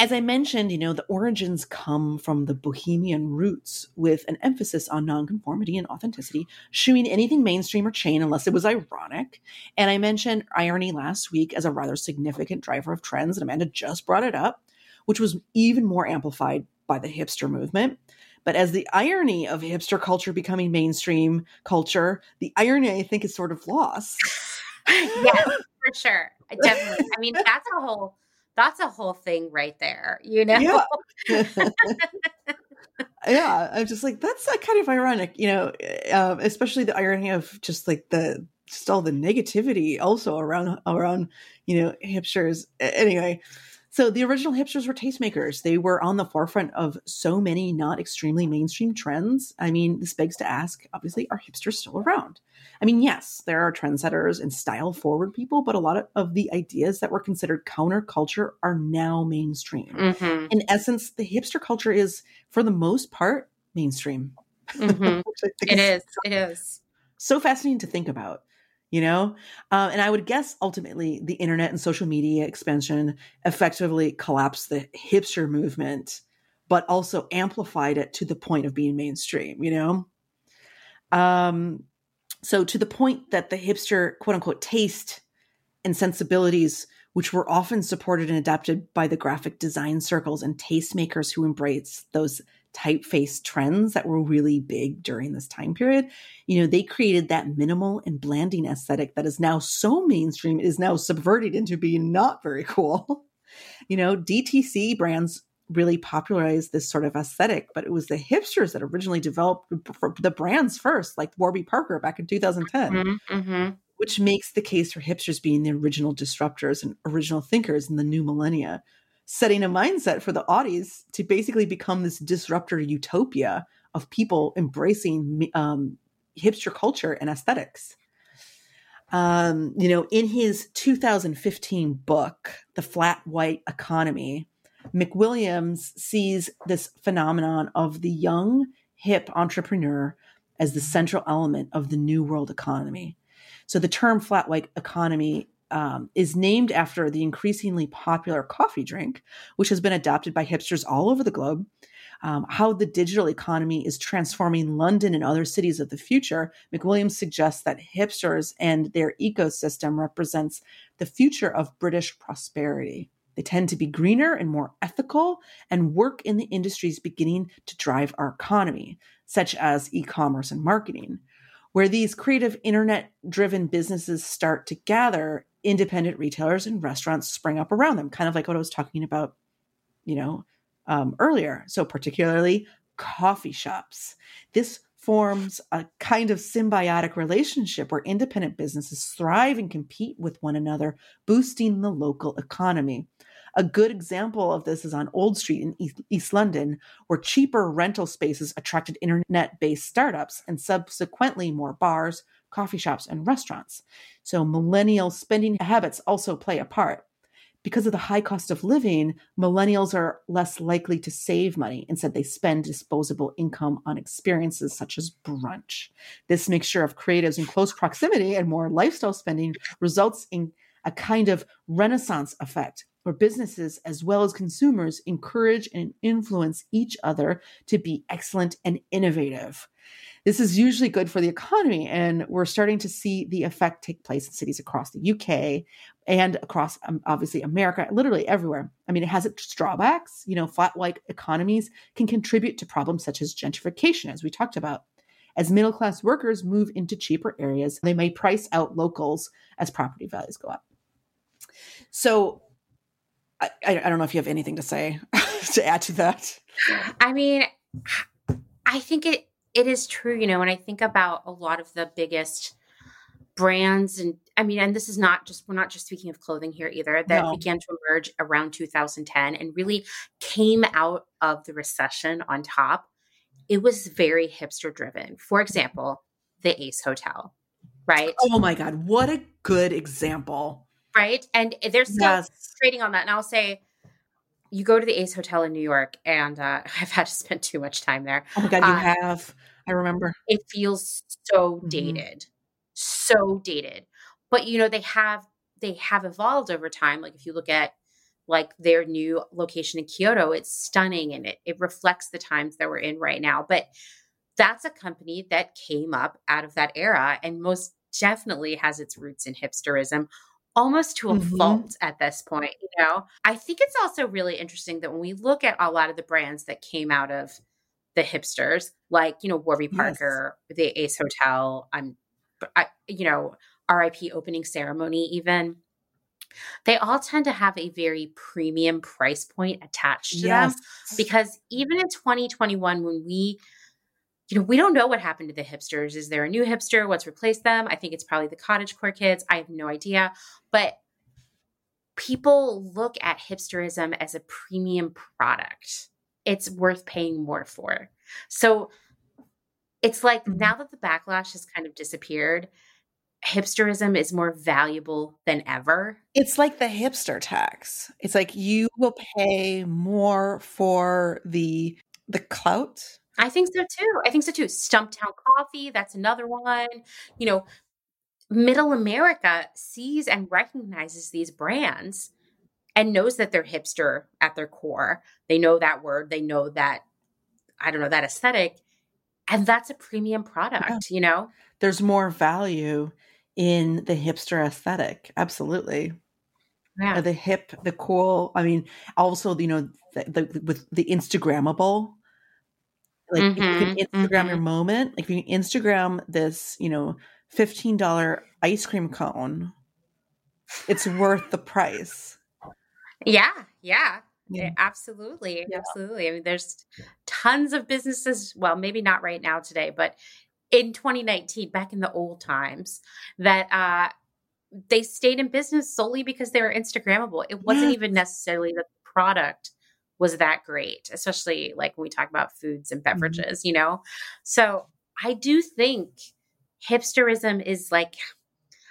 As I mentioned, you know, the origins come from the bohemian roots with an emphasis on nonconformity and authenticity, shooing anything mainstream or chain unless it was ironic. And I mentioned irony last week as a rather significant driver of trends, and Amanda just brought it up, which was even more amplified by the hipster movement. But as the irony of hipster culture becoming mainstream culture, the irony I think is sort of lost. yeah for sure definitely i mean that's a whole that's a whole thing right there you know Yeah. yeah, I'm just like that's like kind of ironic, you know, um, especially the irony of just like the just all the negativity also around around you know hipsters. Anyway, so the original hipsters were tastemakers. They were on the forefront of so many not extremely mainstream trends. I mean, this begs to ask: obviously, are hipsters still around? I mean, yes, there are trendsetters and style forward people, but a lot of, of the ideas that were considered counterculture are now mainstream hmm in essence, the hipster culture is, for the most part, mainstream. hmm I it is it is so fascinating to think about, you know? Uh, and I would guess ultimately the internet and social media expansion effectively collapsed the hipster movement, but also amplified it to the point of being mainstream, you know? Um, so to the point that the hipster quote unquote taste and sensibilities, which were often supported and adapted by the graphic design circles and tastemakers who embrace those typeface trends that were really big during this time period, you know, they created that minimal and blanding aesthetic that is now so mainstream, it is now subverted into being not very cool. You know, DTC brands really popularized this sort of aesthetic, but it was the hipsters that originally developed the brands first, like Warby Parker back in 2010 hmm which makes the case for hipsters being the original disruptors and original thinkers in the new millennia, setting a mindset for the audience to basically become this disruptor utopia of people embracing um, hipster culture and aesthetics. Um, you know, in his 2015 book, The Flat White Economy, McWilliams sees this phenomenon of the young, hip entrepreneur as the central element of the new world economy. So the term flat white economy um, is named after the increasingly popular coffee drink, which has been adopted by hipsters all over the globe. Um, how the digital economy is transforming London and other cities of the future, McWilliams suggests that hipsters and their ecosystem represents the future of British prosperity. They tend to be greener and more ethical and work in the industries beginning to drive our economy, such as e commerce and marketing. Where these creative internet driven businesses start to gather, independent retailers and restaurants spring up around them, kind of like what I was talking about, you know, um, earlier. So, particularly coffee shops. This forms a kind of symbiotic relationship where independent businesses thrive and compete with one another, boosting the local economy. A good example of this is on Old Street in East, London, where cheaper rental spaces attracted internet based startups and subsequently more bars, coffee shops, and restaurants. So, millennial spending habits also play a part. Because of the high cost of living, millennials are less likely to save money. Instead, they spend disposable income on experiences such as brunch. This mixture of creatives in close proximity and more lifestyle spending results in a kind of renaissance effect where businesses as well as consumers encourage and influence each other to be excellent and innovative. This is usually good for the economy, and we're starting to see the effect take place in cities across the UK and across um, obviously America, literally everywhere. I mean, it has its drawbacks. You know, flat white economies can contribute to problems such as gentrification, as we talked about. As middle class workers move into cheaper areas, they may price out locals as property values go up. So, I, I don't know if you have anything to say to add to that. I mean, I think it it is true, you know, when I think about a lot of the biggest brands and I mean, and this is not just we're not just speaking of clothing here either, that no. began to emerge around 2010 and really came out of the recession on top. It was very hipster driven. For example, the Ace Hotel, right? Oh my God, what a good example. Right. And eh, they're still yes. trading on that. And I'll say, you go to the Ace Hotel in New York, and uh, I've had to spend too much time there. Oh my god, you uh, have. I remember. It feels so mm-hmm. dated, so dated. But you know, they have they have evolved over time. Like if you look at like their new location in Kyoto, it's stunning and it it reflects the times that we're in right now. But that's a company that came up out of that era and most definitely has its roots in hipsterism almost to a mm-hmm. fault at this point, you know. I think it's also really interesting that when we look at a lot of the brands that came out of the hipsters, like, you know, Warby Parker, yes. the Ace Hotel, I'm I, you know, RIP opening ceremony even they all tend to have a very premium price point attached to yes. them because even in 2021 when we you know, we don't know what happened to the hipsters. Is there a new hipster? What's replaced them? I think it's probably the cottagecore kids. I have no idea. But people look at hipsterism as a premium product. It's worth paying more for. So it's like mm-hmm. now that the backlash has kind of disappeared, hipsterism is more valuable than ever. It's like the hipster tax. It's like you will pay more for the the clout I think so too. I think so too. Stumptown Coffee, that's another one. You know, middle America sees and recognizes these brands and knows that they're hipster at their core. They know that word, they know that, I don't know, that aesthetic. And that's a premium product, yeah. you know? There's more value in the hipster aesthetic. Absolutely. Yeah. The hip, the cool. I mean, also, you know, the, the, with the Instagrammable like mm-hmm, if you can mm-hmm, Instagram mm-hmm. your moment, like if you can Instagram this, you know, fifteen dollar ice cream cone, it's worth the price. Yeah, yeah. Yeah. Absolutely. Yeah. Absolutely. I mean, there's tons of businesses, well, maybe not right now today, but in 2019, back in the old times, that uh they stayed in business solely because they were Instagrammable. It wasn't even necessarily the product was that great, especially like when we talk about foods and mm-hmm. beverages, mm-hmm. you know? So I do think hipsterism is like,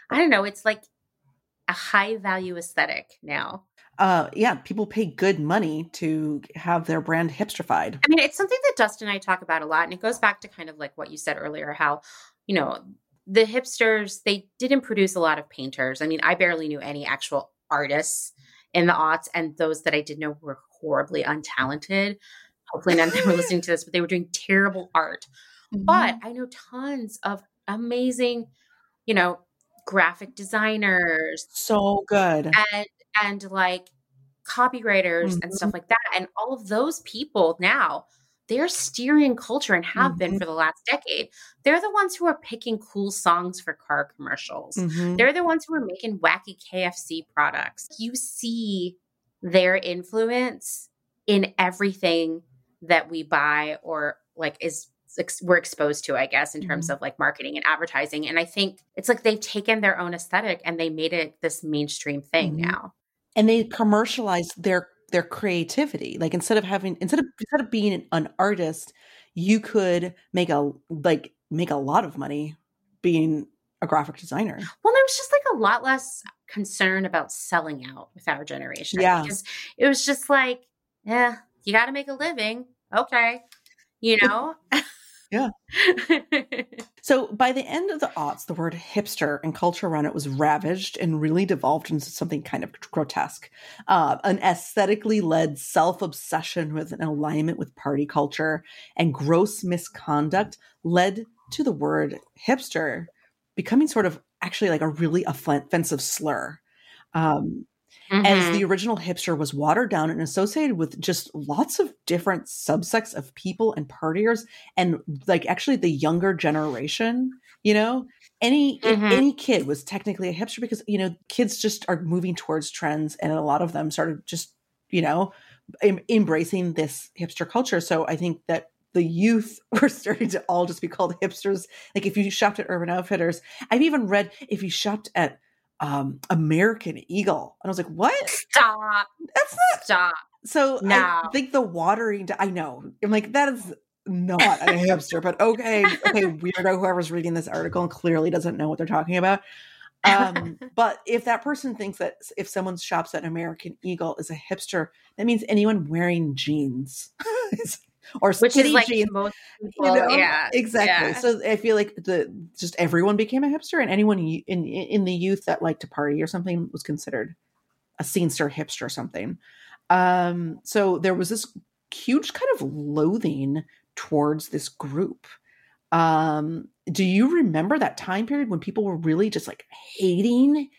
I don't know, it's like a high value aesthetic now. Uh, yeah, people pay good money to have their brand hipsterified. I mean, it's something that Dustin and I talk about a lot, and it goes back to kind of like what you said earlier, how you know the hipsters they didn't produce a lot of painters. I mean, I barely knew any actual artists in the aughts, and those that I did know were horribly untalented. Hopefully, none of them were listening to this, but they were doing terrible art. Mm-hmm. But I know tons of amazing, you know, graphic designers. So good. And and like copywriters mm-hmm. and stuff like that. And all of those people now, they're steering culture and have mm-hmm. been for the last decade. They're the ones who are picking cool songs for car commercials. Mm-hmm. They're the ones who are making wacky KFC products. You see their influence in everything that we buy or like is we're exposed to, I guess, in terms mm-hmm. of like marketing and advertising. And I think it's like they've taken their own aesthetic and they made it this mainstream thing mm-hmm. now. And they commercialize their their creativity. Like instead of having instead of instead of being an artist, you could make a like make a lot of money being a graphic designer. Well, there was just like a lot less concern about selling out with our generation. Yeah. Because it was just like, yeah, you got to make a living. Okay. You know? yeah. so by the end of the aughts, the word hipster and culture around it was ravaged and really devolved into something kind of grotesque. Uh, an aesthetically led self obsession with an alignment with party culture and gross misconduct led to the word hipster becoming sort of actually like a really offensive slur. Um, mm-hmm. As the original hipster was watered down and associated with just lots of different subsects of people and partiers, and like actually the younger generation, you know, any mm-hmm. any kid was technically a hipster because you know kids just are moving towards trends, and a lot of them started just you know em- embracing this hipster culture. So I think that the youth were starting to all just be called hipsters. Like if you shopped at Urban Outfitters, I've even read if you shopped at um, American Eagle, and I was like, "What? Stop! That's not stop." So no. I think the watering. I know. I'm like that is not a hipster, but okay, okay, weirdo. Whoever's reading this article and clearly doesn't know what they're talking about. Um, but if that person thinks that if someone shops at American Eagle is a hipster, that means anyone wearing jeans or which is like jeans, most people, you know? yeah, exactly. Yeah. So I feel like the just everyone became a hipster, and anyone in in the youth that liked to party or something was considered a scenester hipster or something. Um, so there was this huge kind of loathing towards this group. Um, do you remember that time period when people were really just like hating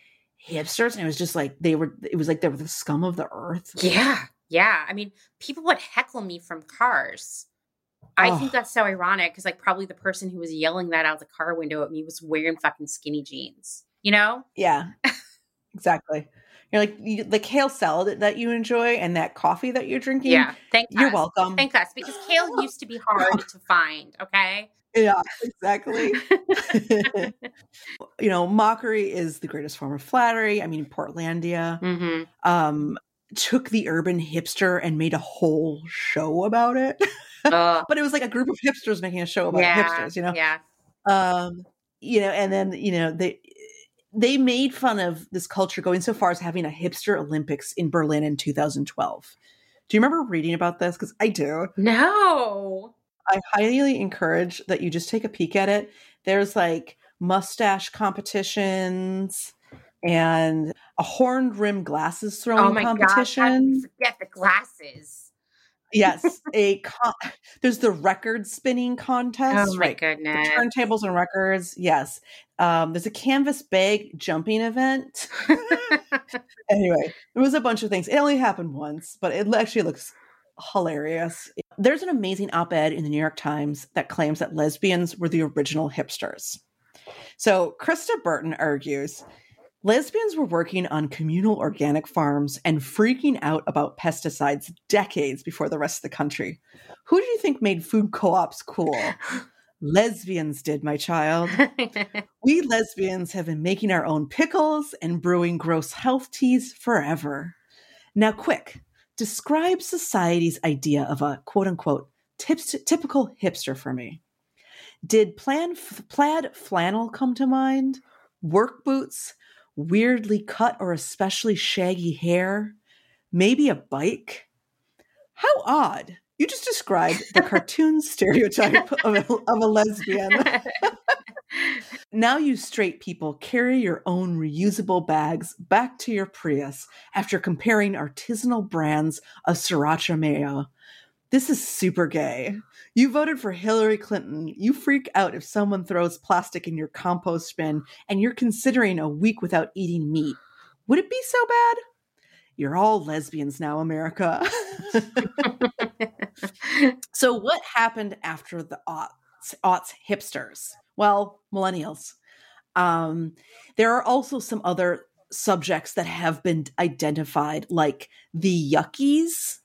hipsters and it was just like they were it was like they were the scum of the earth yeah yeah i mean people would heckle me from cars i oh. think that's so ironic because like probably the person who was yelling that out the car window at me was wearing fucking skinny jeans you know yeah exactly you're like you, the kale salad that you enjoy and that coffee that you're drinking yeah thank you. You're us. welcome thank us because kale used to be hard to find okay yeah, exactly. you know, mockery is the greatest form of flattery. I mean, Portlandia mm-hmm. um, took the urban hipster and made a whole show about it. Uh, but it was like a group of hipsters making a show about yeah, hipsters, you know? Yeah. Um, you know, and then, you know, they they made fun of this culture going so far as having a hipster Olympics in Berlin in 2012. Do you remember reading about this? Because I do. No. I highly encourage that you just take a peek at it. There's like mustache competitions and a horned rim glasses throwing oh my competition. God, forget the glasses. yes, a con- there's the record spinning contest. Oh my right? goodness! The turntables and records. Yes, um, there's a canvas bag jumping event. anyway, there was a bunch of things. It only happened once, but it actually looks hilarious. There's an amazing op ed in the New York Times that claims that lesbians were the original hipsters. So, Krista Burton argues lesbians were working on communal organic farms and freaking out about pesticides decades before the rest of the country. Who do you think made food co ops cool? Lesbians did, my child. we lesbians have been making our own pickles and brewing gross health teas forever. Now, quick, describe society's idea of a quote unquote tips, typical hipster for me. Did plan, plaid flannel come to mind? Work boots? Weirdly cut or especially shaggy hair? Maybe a bike? How odd. You just described the cartoon stereotype of a, of a lesbian. now you straight people carry your own reusable bags back to your Prius after comparing artisanal brands of sriracha mayo. This is super gay. You voted for Hillary Clinton. You freak out if someone throws plastic in your compost bin and you're considering a week without eating meat. Would it be so bad? You're all lesbians now, America. so, what happened after the aughts, aughts hipsters? well, millennials. Um, there are also some other subjects that have been identified, like the yuckies,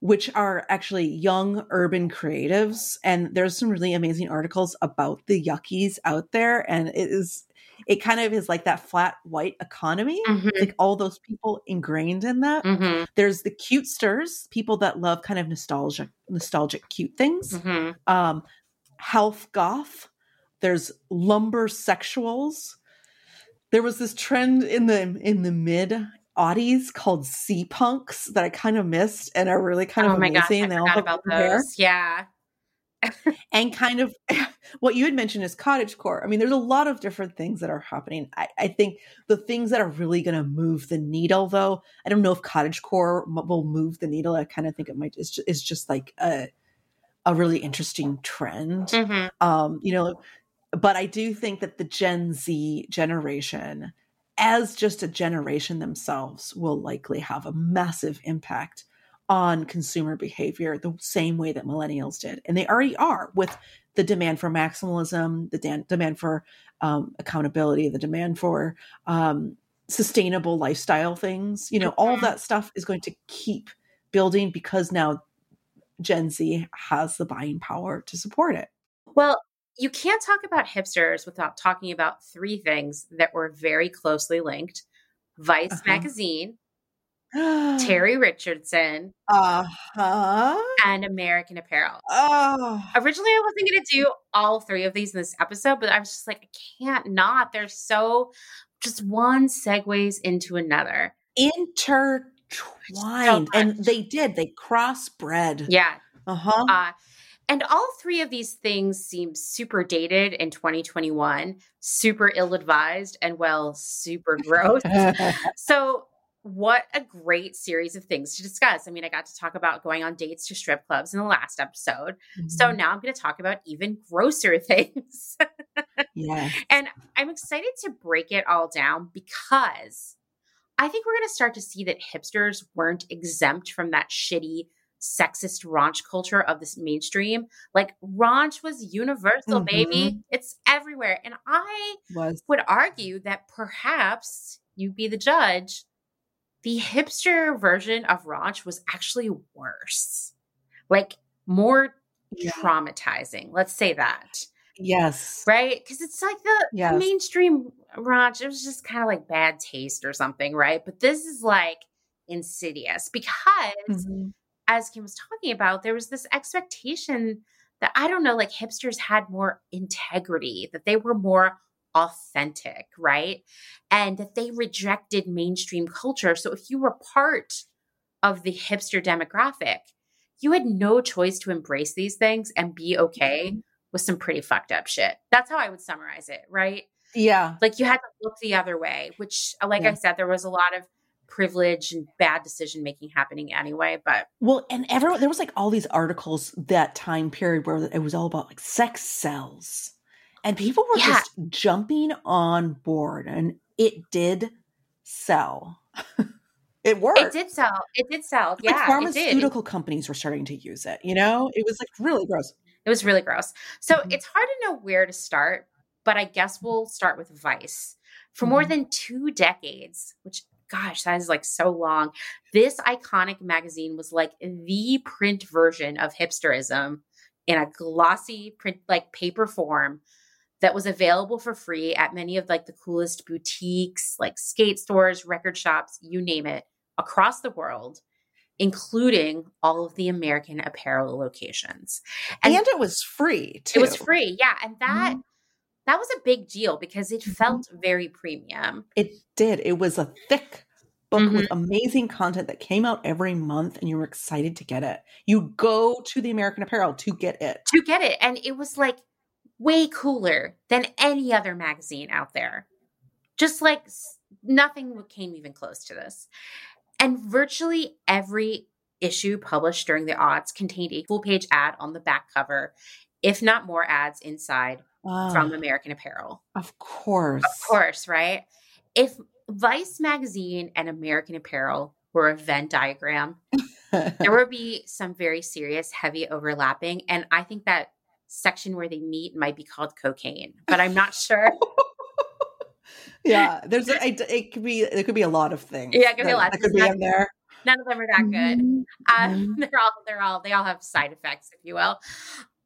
which are actually young urban creatives. And there's some really amazing articles about the yuckies out there. And it is, it kind of is like that flat white economy, mm-hmm. like all those people ingrained in that. Mm-hmm. There's the cutesters, people that love kind of nostalgic, nostalgic, cute things. Mm-hmm. Um, health goth, there's lumber sexuals. There was this trend in the in the mid oddies called sea punks that I kind of missed and are really kind oh of amazing. Gosh, they all about those. Hair. Yeah. and kind of what you had mentioned is cottage core. I mean, there's a lot of different things that are happening. I, I think the things that are really going to move the needle, though, I don't know if cottage core will move the needle. I kind of think it might. It's just, it's just like a a really interesting trend. Mm-hmm. Um, you know, but I do think that the Gen Z generation, as just a generation themselves, will likely have a massive impact on consumer behavior the same way that millennials did. And they already are with the demand for maximalism, the dan- demand for um, accountability, the demand for um, sustainable lifestyle things. You know, all Mm-hmm. that stuff is going to keep building because now Gen Z has the buying power to support it. Well, you can't talk about hipsters without talking about three things that were very closely linked Vice Uh-huh. magazine, Terry Richardson, Uh-huh. and American Apparel. Oh. Originally, I wasn't going to do all three of these in this episode, but I was just like, I can't not. They're so just one segues into another. Intertwined. and they did. They crossbred. Yeah. Uh-huh. Uh, and all three of these things seem super dated in 2021, super ill advised, and well, super gross. so, what a great series of things to discuss. I mean, I got to talk about going on dates to strip clubs in the last episode. So, Mhm. now I'm going to talk about even grosser things. yeah. And I'm excited to break it all down because I think we're going to start to see that hipsters weren't exempt from that shitty sexist raunch culture of this mainstream. Like raunch was universal, baby. It's everywhere. And I Was would argue that perhaps you be the judge. The hipster version of raunch was actually worse. Like more Yeah. traumatizing. Let's say that yes. right? Because it's like the Yes. mainstream raunch. It was just kind of like bad taste or something, right? But this is like insidious because, Mhm. As Kim was talking about, there was this expectation that I don't know, like hipsters had more integrity, that they were more authentic, right? And that they rejected mainstream culture. So if you were part of the hipster demographic, you had no choice to embrace these things and be okay Mhm. with some pretty fucked up shit. That's how I would summarize it, right? Yeah. Like you had to look the other way, which, like Yeah. I said, there was a lot of privilege and bad decision making happening anyway. But Well, and everyone there was like all these articles that time period where it was all about like sex sells. And people were Yeah. just jumping on board and it did sell. it worked. it did sell. It did sell. Like Yeah, pharmaceutical companies were starting to use it, you know? It was like really gross. It was really gross. So Mhm. it's hard to know where to start, but I guess we'll start with Vice. For more Mhm. than two decades, which, gosh, that is like so long, this iconic magazine was like the print version of hipsterism in a glossy print, like paper form that was available for free at many of like the coolest boutiques, like skate stores, record shops, you name it, across the world, including all of the American apparel locations. And, And- it was free too. It was free, yeah, and that Mhm. That was a big deal because it Mhm. felt very premium. It did. It was a thick book Mhm. with amazing content that came out every month and you were excited to get it. You go to the American Apparel to get it. To get it, and it was like way cooler than any other magazine out there. Just like nothing came even close to this. And virtually every issue published during the odds contained a full page ad on the back cover, if not more ads inside from American Apparel. of course. Of course, right? If Vice magazine and American Apparel were a Venn diagram, there would be some very serious, heavy overlapping. And I think that section where they meet might be called cocaine, but I'm not sure. yeah, there's a, it, it could be it could be a lot of things. Yeah, it could be a that- lot. That could be in there. None of them are that good. Mhm. they're all, they're all, they all have side effects, if you will.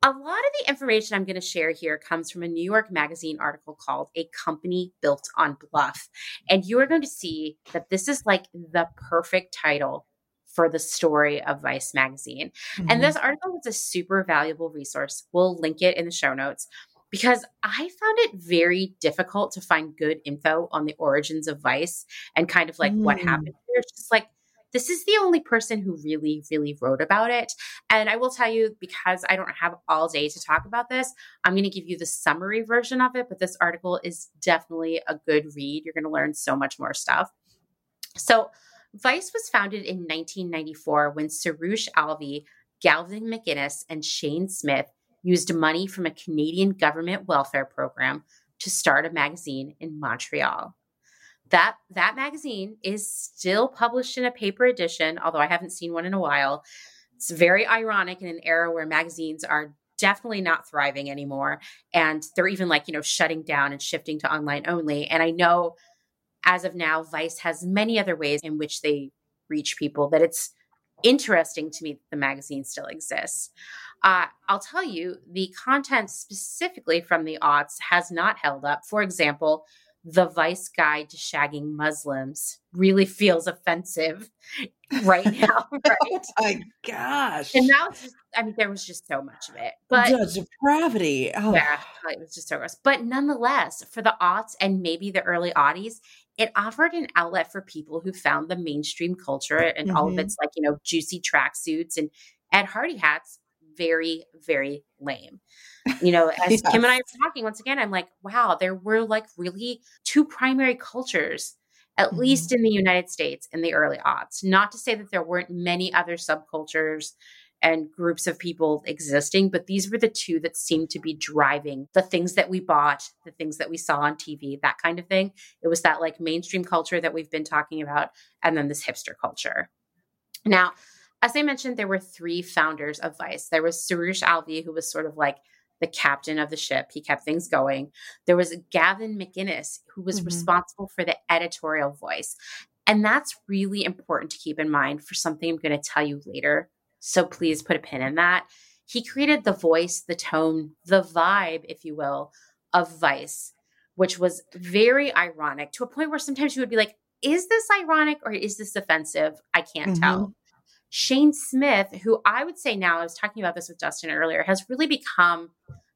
A lot of the information I'm going to share here comes from a New York Magazine article called A Company Built on Bluff. And you are going to see that this is like the perfect title for the story of Vice Magazine. Mhm. And this article is a super valuable resource. We'll link it in the show notes because I found it very difficult to find good info on the origins of Vice and kind of like what Mm. happened here. It's just like, this is the only person who really, really wrote about it. And I will tell you, because I don't have all day to talk about this, I'm going to give you the summary version of it. But this article is definitely a good read. You're going to learn so much more stuff. So, Vice was founded in 1994 when Suroosh Alvi Gavin McInnes and Shane Smith used money from a Canadian government welfare program to start a magazine in Montreal. That that magazine is still published in a paper edition, although I haven't seen one in a while. It's very ironic in an era where magazines are definitely not thriving anymore and they're even like, you know, shutting down and shifting to online only. And I know as of now Vice has many other ways in which they reach people that it's interesting to me that the magazine still exists. Uh, I'll tell you, the content specifically from the aughts has not held up. For example, the Vice Guide to Shagging Muslims really feels offensive right now, right? oh my gosh. And now it's just, I mean, there was just so much of it. But the depravity. Oh. Yeah, it was just so gross. But nonetheless, for the aughts and maybe the early oddies, it offered an outlet for people who found the mainstream culture and mm-hmm. all of mm-hmm. its like, you know, juicy tracksuits and Ed Hardy hats very, very lame. You know, as yes. Kim and I were talking once again, I'm like, wow, there were like really two primary cultures, at mm-hmm. least in the United States in the early aughts. Not to say that there weren't many other subcultures and groups of people existing, but these were the two that seemed to be driving the things that we bought, the things that we saw on TV, that kind of thing. It was that like mainstream culture that we've been talking about, and then this hipster culture. Now, as I mentioned, there were three founders of Vice. There was Suroosh Alvi, who was sort of like the captain of the ship. He kept things going. There was Gavin McInnes, who was mm-hmm. responsible for the editorial voice. And that's really important to keep in mind for something I'm going to tell you later. So please put a pin in that. He created the voice, the tone, the vibe, if you will, of Vice, which was very ironic to a point where sometimes you would be like, is this ironic or is this offensive? I can't mm-hmm. tell. Shane Smith, who I would say now, I was talking about this with Dustin earlier, has really become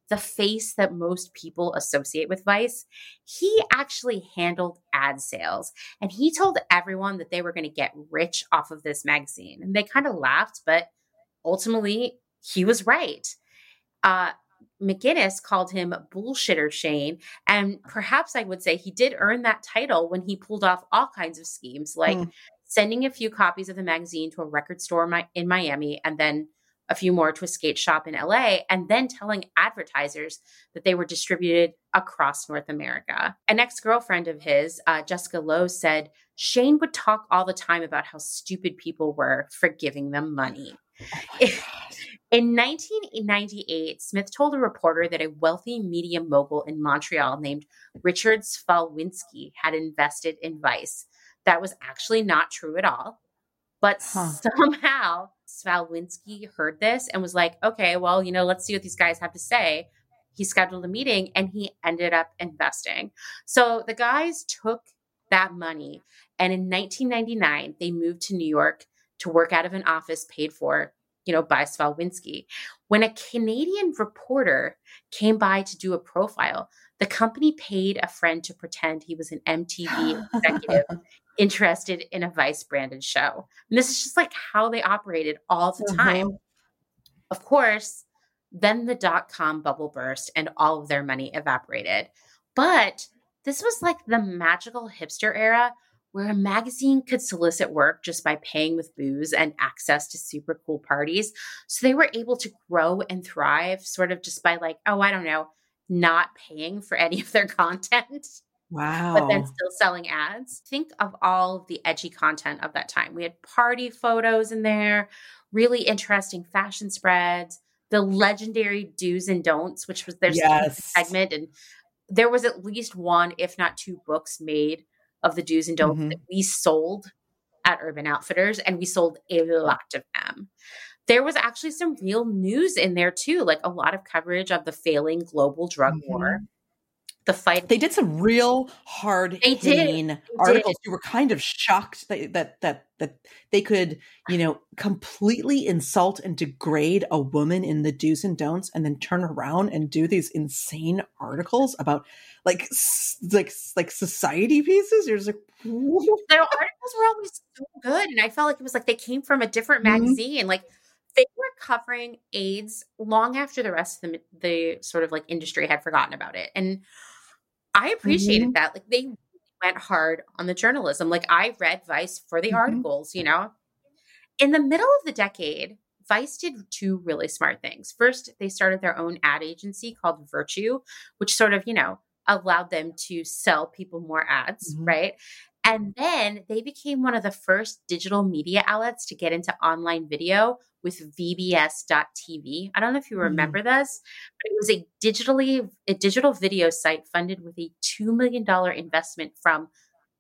the face that most people associate with Vice. He actually handled ad sales and he told everyone that they were going to get rich off of this magazine. And they kind of laughed, but ultimately he was right. Uh, McInnes called him bullshitter Shane. And perhaps I would say he did earn that title when he pulled off all kinds of schemes like mm sending a few copies of the magazine to a record store in Miami and then a few more to a skate shop in LA, and then telling advertisers that they were distributed across North America. An ex girlfriend of his, uh, Jessica Lowe, said Shane would talk all the time about how stupid people were for giving them money. in 1998, Smith told a reporter that a wealthy media mogul in Montreal named Richard Szalwinski had invested in Vice that was actually not true at all. But huh. somehow Szalwinski heard this and was like, okay, well, you know, let's see what these guys have to say. He scheduled a meeting and he ended up investing. So the guys took that money and in 1999, they moved to New York to work out of an office paid for, you know, by Szalwinski. When a Canadian reporter came by to do a profile, the company paid a friend to pretend he was an MTV executive interested in a Vice branded show. And this is just like how they operated all the mm-hmm. time. Of course, then the dot com bubble burst and all of their money evaporated. But this was like the magical hipster era where a magazine could solicit work just by paying with booze and access to super cool parties. So they were able to grow and thrive sort of just by like, oh, I don't know, not paying for any of their content. Wow. But then still selling ads. Think of all the edgy content of that time. We had party photos in there, really interesting fashion spreads, the legendary do's and don'ts, which was their yes. segment. And there was at least one, if not two books made of the do's and don'ts mm-hmm. that we sold at Urban Outfitters, and we sold a lot of them. There was actually some real news in there too, like a lot of coverage of the failing global drug mm-hmm. war the fight. They did some real hard they hitting did. articles. Did. You were kind of shocked that, that that that they could, you know, completely insult and degrade a woman in the do's and don'ts, and then turn around and do these insane articles about like like like society pieces. You're just like, their articles were always so good, and I felt like it was like they came from a different mm-hmm. magazine, mm-hmm. like they were covering AIDS long after the rest of the, the sort of like industry had forgotten about it. And I appreciated mm-hmm. that. Like they went hard on the journalism. Like I read Vice for the mm-hmm. articles, you know. In the middle of the decade, Vice did two really smart things. First, they started their own ad agency called Virtue, which sort of, you know, allowed them to sell people more ads, mm-hmm. right? And then they became one of the first digital media outlets to get into online video with VBS.TV. I don't know if you mm-hmm. remember mm-hmm. this, but it was a digitally a digital video site funded with a two million dollar investment from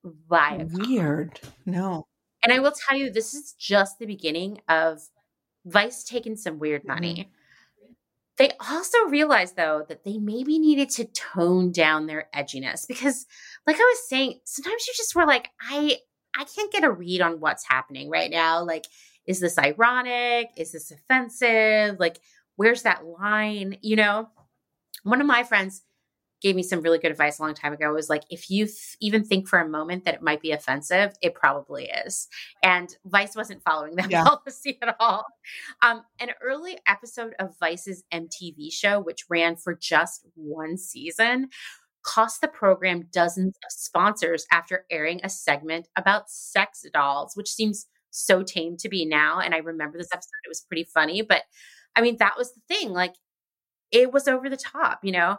Viacom. Weird. No. And I will tell you, this is just the beginning of Vice taking some weird money. Mm-hmm. They also realized, though, that they maybe needed to tone down their edginess because, like I was saying, sometimes you just were like, I I can't get a read on what's happening right now. Like, is this ironic? Is this offensive? Like, where's that line? You know, one of my friends gave me some really good advice a long time ago was like if you th- even think for a moment that it might be offensive it probably is and vice wasn't following that yeah. policy at all um, an early episode of vice's mtv show which ran for just one season cost the program dozens of sponsors after airing a segment about sex dolls which seems so tame to be now and i remember this episode it was pretty funny but i mean that was the thing like it was over the top, you know.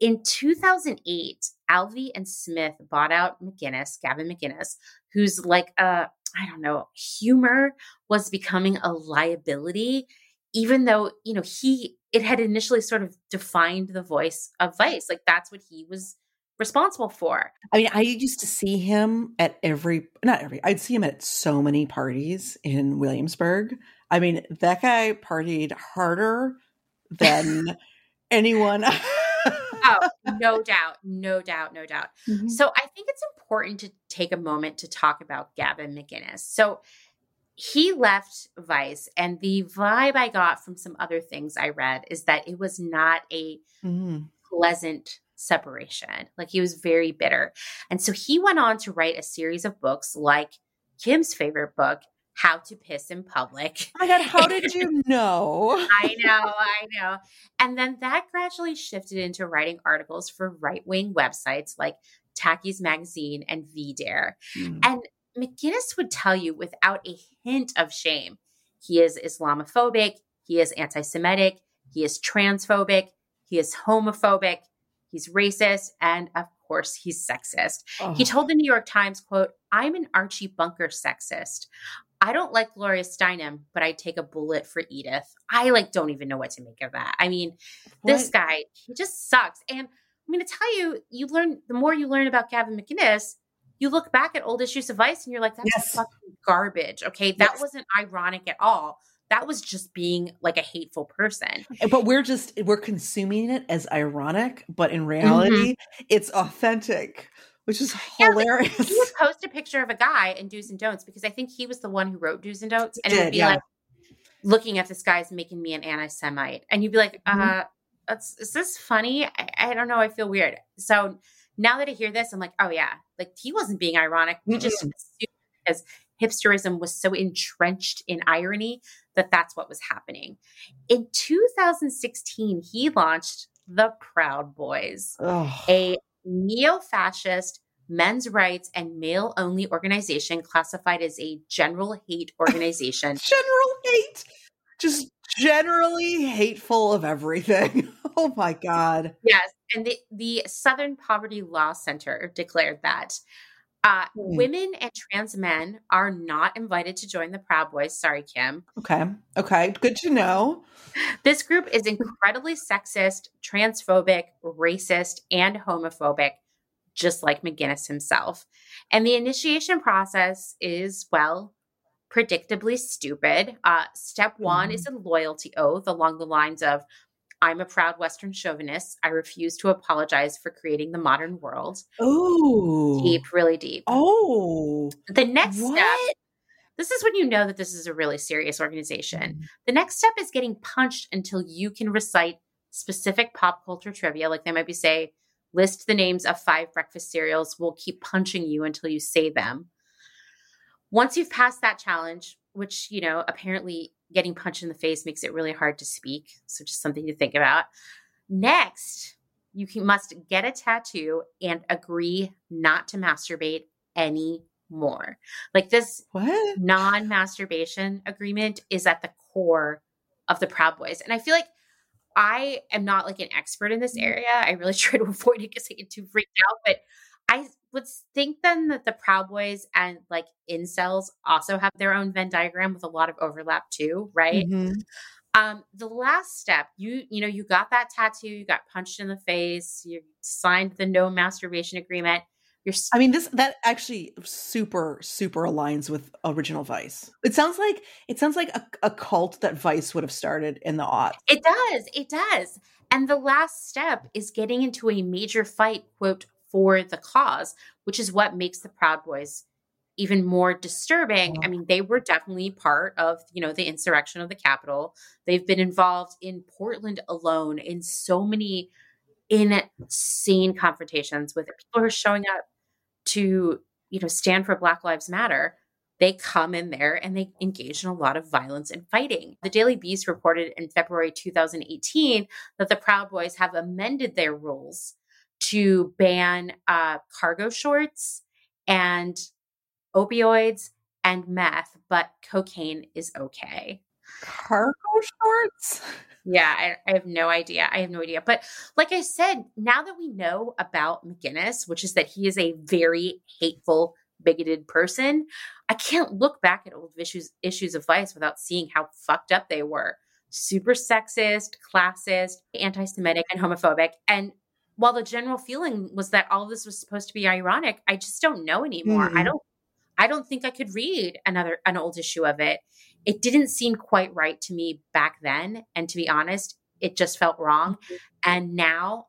In 2008, Alvi and Smith bought out McInnes, Gavin McInnes, who's like a I don't know, humor was becoming a liability, even though, you know, he, it had initially sort of defined the voice of Vice. Like that's what he was responsible for. I mean, I used to see him at every, not every, I'd see him at so many parties in Williamsburg. I mean, that guy partied harder than anyone. oh, no doubt, no doubt, no doubt. Mm-hmm. So I think it's important to take a moment to talk about Gavin McInnes. So he left Vice, and the vibe I got from some other things I read is that it was not a mm. pleasant separation. Like he was very bitter. And so he went on to write a series of books like Kim's favorite book, how to piss in public. Oh my God, how did you know? I know, I know. And then that gradually shifted into writing articles for right wing websites like Taki's Magazine and VDare. Mm. And McInnes would tell you without a hint of shame he is Islamophobic, he is anti Semitic, he is transphobic, he is homophobic, he's racist, and of course he's sexist. Oh. He told the New York Times, quote, I'm an Archie Bunker sexist. I don't like Gloria Steinem, but I'd take a bullet for Edith. I like don't even know what to make of that. I mean, what? this guy, he just sucks. And I'm going to tell you, you learn the more you learn about Gavin McInnes, you look back at old issues of Vice and you're like, that's yes. fucking garbage. Okay. That yes. wasn't ironic at all. That was just being like a hateful person. But we're just, we're consuming it as ironic, but in reality, mm-hmm. it's authentic which is hilarious. Yeah, he would post a picture of a guy in Do's and Don'ts because I think he was the one who wrote Do's and Don'ts, and it would be yeah. like looking at this guy's making me an anti-Semite, and you'd be like, mm-hmm. uh, that's, is this funny? I, I, don't know. I feel weird. So now that I hear this, I'm like, oh yeah, like he wasn't being ironic. We mm-hmm. just because hipsterism was so entrenched in irony that that's what was happening. In 2016, he launched the Proud Boys, oh. a neo fascist men's rights and male only organization classified as a general hate organization. general hate. Just generally hateful of everything. oh my God. Yes. And the, the Southern Poverty Law Center declared that uh, mm. women and trans men are not invited to join the Proud Boys. Sorry, Kim. Okay. Okay. Good to know. This group is incredibly sexist, transphobic, racist, and homophobic, just like McInnes himself. And the initiation process is, well, predictably stupid. Uh, step one mm. is a loyalty oath along the lines of I'm a proud Western chauvinist. I refuse to apologize for creating the modern world. Oh, deep, really deep. Oh, the next what? step. This is when you know that this is a really serious organization. Mm. The next step is getting punched until you can recite specific pop culture trivia. Like they might be say, list the names of five breakfast cereals. We'll keep punching you until you say them. Once you've passed that challenge, which, you know, apparently getting punched in the face makes it really hard to speak. So just something to think about. Next, you can, must get a tattoo and agree not to masturbate anymore. Like this non masturbation agreement is at the core of the Proud Boys. And I feel like I am not like an expert in this mm. area. I really try to avoid it because I get too freaked out. But I would think then that the Proud Boys and like incels also have their own Venn diagram with a lot of overlap too, right? Mm-hmm. Um, the last step, you you know, you got that tattoo, you got punched in the face, you signed the no masturbation agreement. You're st- I mean, this that actually super super aligns with original Vice. It sounds like it sounds like a, a cult that Vice would have started in the aughts. It does, it does. And the last step is getting into a major fight, quote, for the cause, which is what makes the Proud Boys even more disturbing. I mean, they were definitely part of, you know, the insurrection of the Capitol. They've been involved in Portland alone in so many insane confrontations with people who are showing up to, you know, stand for Black Lives Matter. They come in there and they engage in a lot of violence and fighting. The Daily Beast reported in February 2018 that the Proud Boys have amended their rules to ban uh, cargo shorts and opioids and meth, but cocaine is okay. Cargo shorts? Yeah, I, I, have no idea. I have no idea. But like I said, now that we know about McInnes, which is that he is a very hateful, bigoted person, I can't look back at old issues issues of vice without seeing how fucked up they were. Super sexist, classist, anti-Semitic, and homophobic. And while the general feeling was that all this was supposed to be ironic, I just don't know anymore. Mm-hmm. I don't I don't think I could read another an old issue of it. It didn't seem quite right to me back then, and to be honest, it just felt wrong. Mm-hmm. And now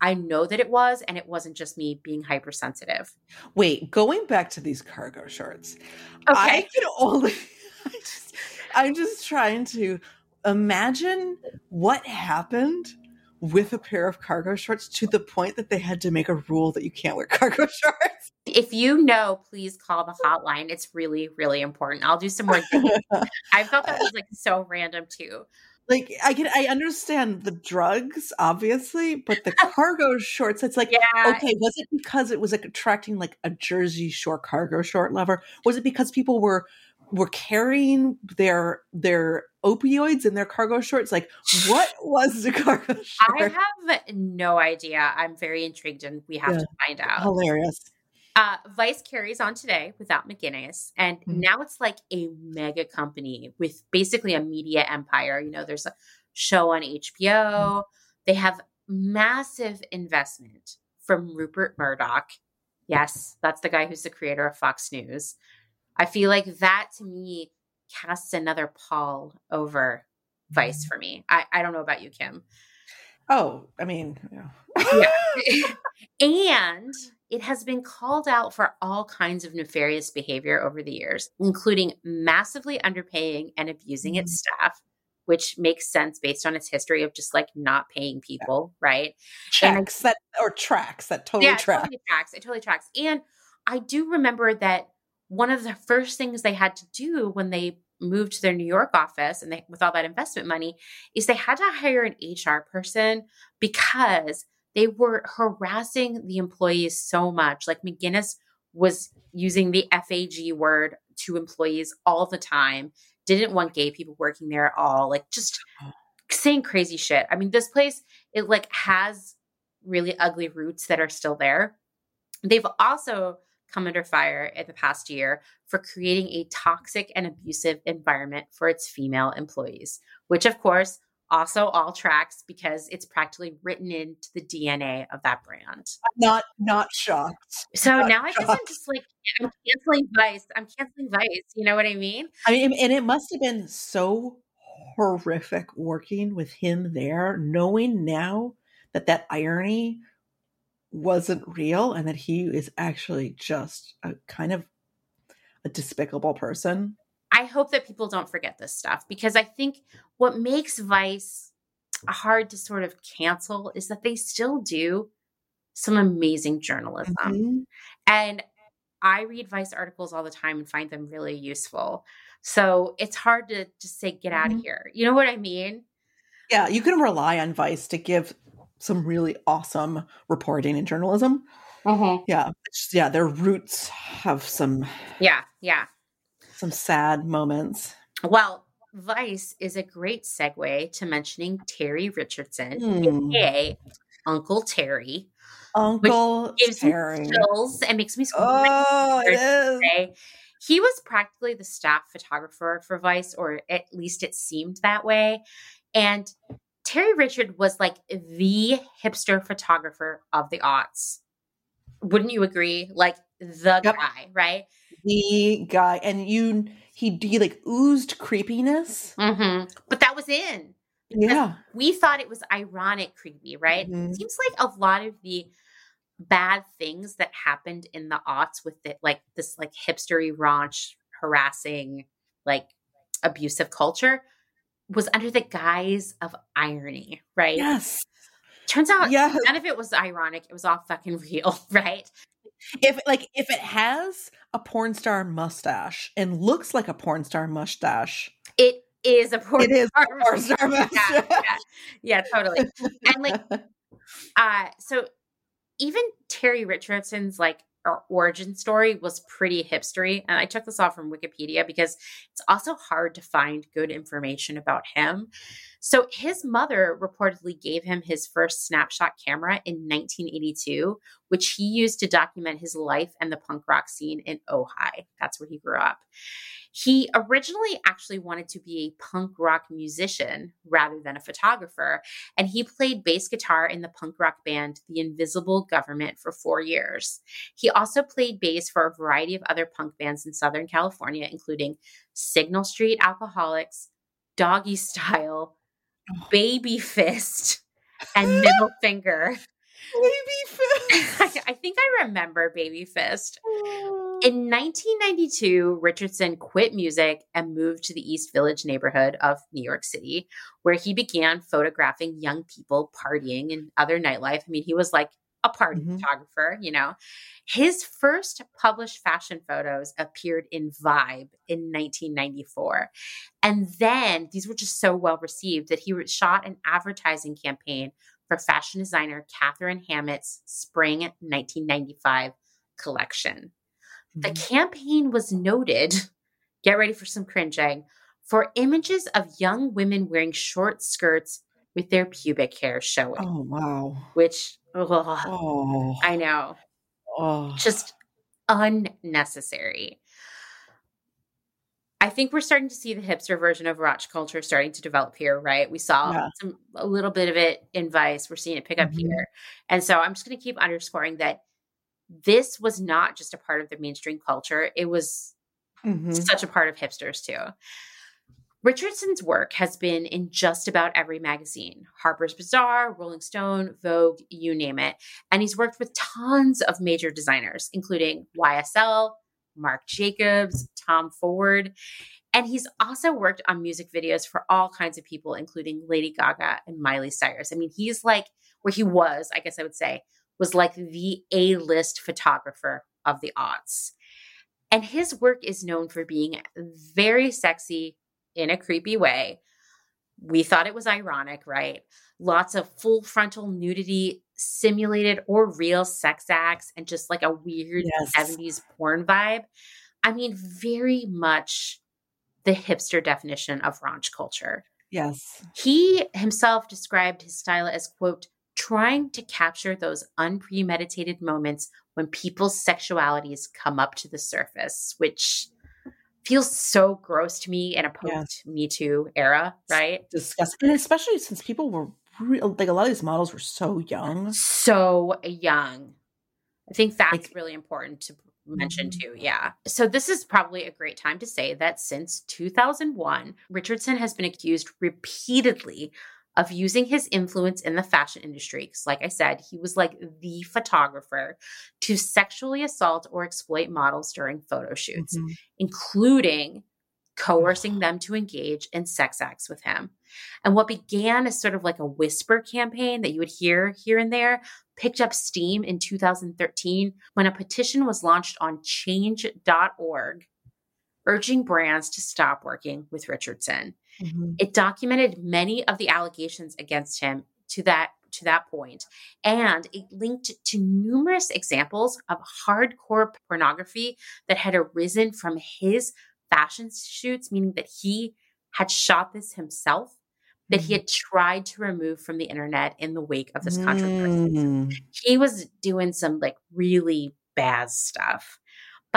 I know that it was, and it wasn't just me being hypersensitive. Wait, going back to these cargo shorts, okay. I can only. I just, I'm just trying to imagine what happened with a pair of cargo shorts to the point that they had to make a rule that you can't wear cargo shorts. If you know, please call the hotline. It's really, really important. I'll do some more. I felt that was like so random too. Like I can, I understand the drugs, obviously, but the cargo shorts. It's like, yeah. okay, was it because it was like attracting like a Jersey Shore cargo short lover? Was it because people were were carrying their their opioids in their cargo shorts like what was the cargo short? i have no idea i'm very intrigued and we have yeah. to find out hilarious uh, Vice carries on today without McInnes, and mm-hmm. now it's like a mega company with basically a media empire. You know, there's a show on HBO. Mm-hmm. They have massive investment from Rupert Murdoch. Yes, that's the guy who's the creator of Fox News. I feel like that to me casts another pall over Vice mm. for me. I, I don't know about you, Kim. Oh, I mean, yeah. yeah. and it has been called out for all kinds of nefarious behavior over the years, including massively underpaying and abusing mm-hmm. its staff, which makes sense based on its history of just like not paying people, yeah. right? Tracks and, that or tracks that totally yeah, tracks. Totally tracks. It totally tracks. And I do remember that one of the first things they had to do when they moved to their New York office and they, with all that investment money is they had to hire an HR person because they were harassing the employees so much. Like McInnes was using the FAG word to employees all the time, didn't want gay people working there at all, like just saying crazy shit. I mean, this place, it like has really ugly roots that are still there. They've also come under fire in the past year for creating a toxic and abusive environment for its female employees, which of course also all tracks because it's practically written into the DNA of that brand. not not shocked. So not now I guess I'm just like I'm canceling Vice. I'm canceling Vice. You know what I mean? I mean, and it must have been so horrific working with him there, knowing now that that irony wasn't real and that he is actually just a kind of a despicable person. I hope that people don't forget this stuff because I think what makes Vice hard to sort of cancel is that they still do some amazing journalism. Mm-hmm. And I read Vice articles all the time and find them really useful. So it's hard to just say, get out mm-hmm. of here. You know what I mean? Yeah, you can rely on Vice to give some really awesome reporting and journalism. Mm-hmm. Yeah, yeah, their roots have some. Yeah, yeah, some sad moments. Well, Vice is a great segue to mentioning Terry Richardson, Hmm. aka Uncle Terry. Uncle Gives me Terry. chills and makes me so Oh, it is. He was practically the staff photographer for Vice, or at least it seemed that way. And Terry Richard was like the hipster photographer of the aughts. Wouldn't you agree? Like the Yep. guy, right? The guy, and you, he, he like oozed creepiness. hmm But that was in. Yeah. We thought it was ironic, creepy, right? Mhm. It seems like a lot of the bad things that happened in the aughts with it, like this, like hipstery, raunch, harassing, like abusive culture, was under the guise of irony, right? Yes. Turns out Yeah. none of it was ironic. It was all fucking real, right? If like if it has a porn star mustache and looks like a porn star mustache, It is a porn it is a star porn star yeah, mustache. yeah, yeah, totally. And like uh so even terry richardson's like origin story was pretty hipstery and i took this off from wikipedia because it's also hard to find good information about him. So his mother reportedly gave him his first snapshot camera in 1982 which he used to document his life and the punk rock scene in ojai. That's where he grew up he originally actually wanted to be a punk rock musician rather than a photographer and he played bass guitar in the punk rock band The Invisible Government for four years. He also played bass for a variety of other punk bands in Southern California, including Signal Street Alcoholics, Doggy Style, Oh. Baby Fist, and Middle Finger. Baby I, fist. I think I remember Baby Fist. Oh. In 1992, Richardson quit music and moved to the East Village neighborhood of New York City, where he began photographing young people partying and other nightlife. I mean, he was like a party Mhm. photographer, you know. His first published fashion photos appeared in Vibe in 1994. And then these were just so well received that he shot an advertising campaign for fashion designer Katharine Hamnett's spring 1995 collection. The Mhm. campaign was noted, get ready for some cringing, for images of young women wearing short skirts with their pubic hair showing, Oh wow. which, ugh, Oh. I know, oh. just unnecessary. I think we're starting to see the hipster version of raunch culture starting to develop here, right? We saw Yeah. some a little bit of it in Vice. We're seeing it pick up Mhm. here. And so I'm just going to keep underscoring that this was not just a part of the mainstream culture. It was Mhm. such a part of hipsters too. Richardson's work has been in just about every magazine Harper's Bazaar, Rolling Stone, Vogue, you name it. And he's worked with tons of major designers, including YSL, Marc Jacobs, Tom Ford. And he's also worked on music videos for all kinds of people, including Lady Gaga and Miley Cyrus. I mean, he's like where he was, I guess I would say, was like the A list photographer of the aughts. And his work is known for being very sexy in a creepy way. We thought it was ironic, right? Lots of full frontal nudity, simulated or real sex acts, and just like a weird Yes. 70s porn vibe. I mean, very much the hipster definition of raunch culture. Yes. He himself described his style as, quote, trying to capture those unpremeditated moments when people's sexualities come up to the surface, which feels so gross to me in a post Yes. Me Too era, right? Disgusting. And especially since people were real like a lot of these models were so young. So young. I think that's Like- really important to mention Mhm. too. Yeah. So this is probably a great time to say that since 2001, Richardson has been accused repeatedly of using his influence in the fashion industry. Because, like I said, he was like the photographer to sexually assault or exploit models during photo shoots, Mhm. including coercing them to engage in sex acts with him. And what began as sort of like a whisper campaign that you would hear here and there picked up steam in 2013 when a petition was launched on change.org urging brands to stop working with Richardson. Mhm. It documented many of the allegations against him to that to that point, and it linked to numerous examples of hardcore pornography that had arisen from his fashion shoots, meaning that he had shot this himself that he Mm. had tried to remove from the internet in the wake of this controversy. Mm. He was doing some like really bad stuff.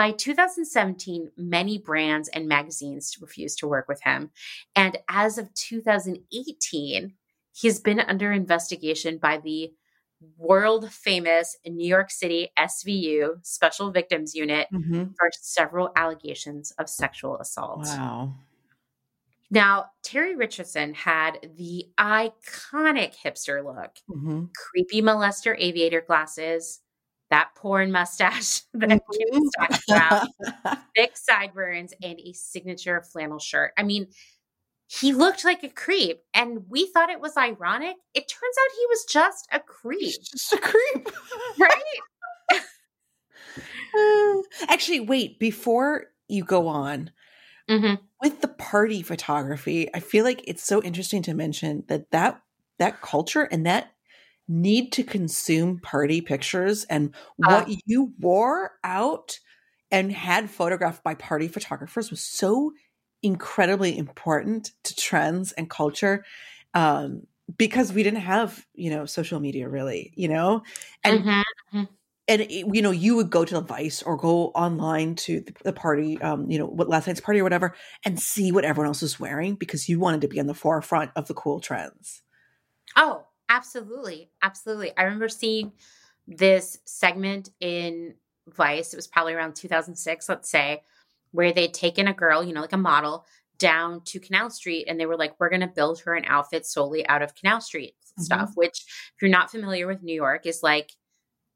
By 2017, many brands and magazines refused to work with him. And as of 2018, he's been under investigation by the world famous New York City SVU Special Victims Unit Mhm. for several allegations of sexual assault. Wow. Now, Terry Richardson had the iconic hipster look hmm creepy molester aviator glasses, that porn mustache that Kim was talking about, thick sideburns, and a signature flannel shirt. I mean, he looked like a creep, and we thought it was ironic. It turns out he was just a creep, He's just a creep. right? Uh, Actually, wait, before you go on, hmm with the party photography, I feel like it's so interesting to mention that that that culture and that need to consume party pictures and what Uh. you wore out and had photographed by party photographers was so incredibly important to trends and culture um, because we didn't have you know social media really you know and Mhm. and you know you would go to the vice or go online to the, the party um you know what last night's party or whatever and see what everyone else was wearing because you wanted to be on the forefront of the cool trends Oh, absolutely. Absolutely. I remember seeing this segment in Vice. It was probably around 2006, let's say, where they'd taken a girl, you know, like a model, down to Canal Street and they were like, we're going to build her an outfit solely out of Canal Street mm-hmm. stuff, which, if you're not familiar with New York, is like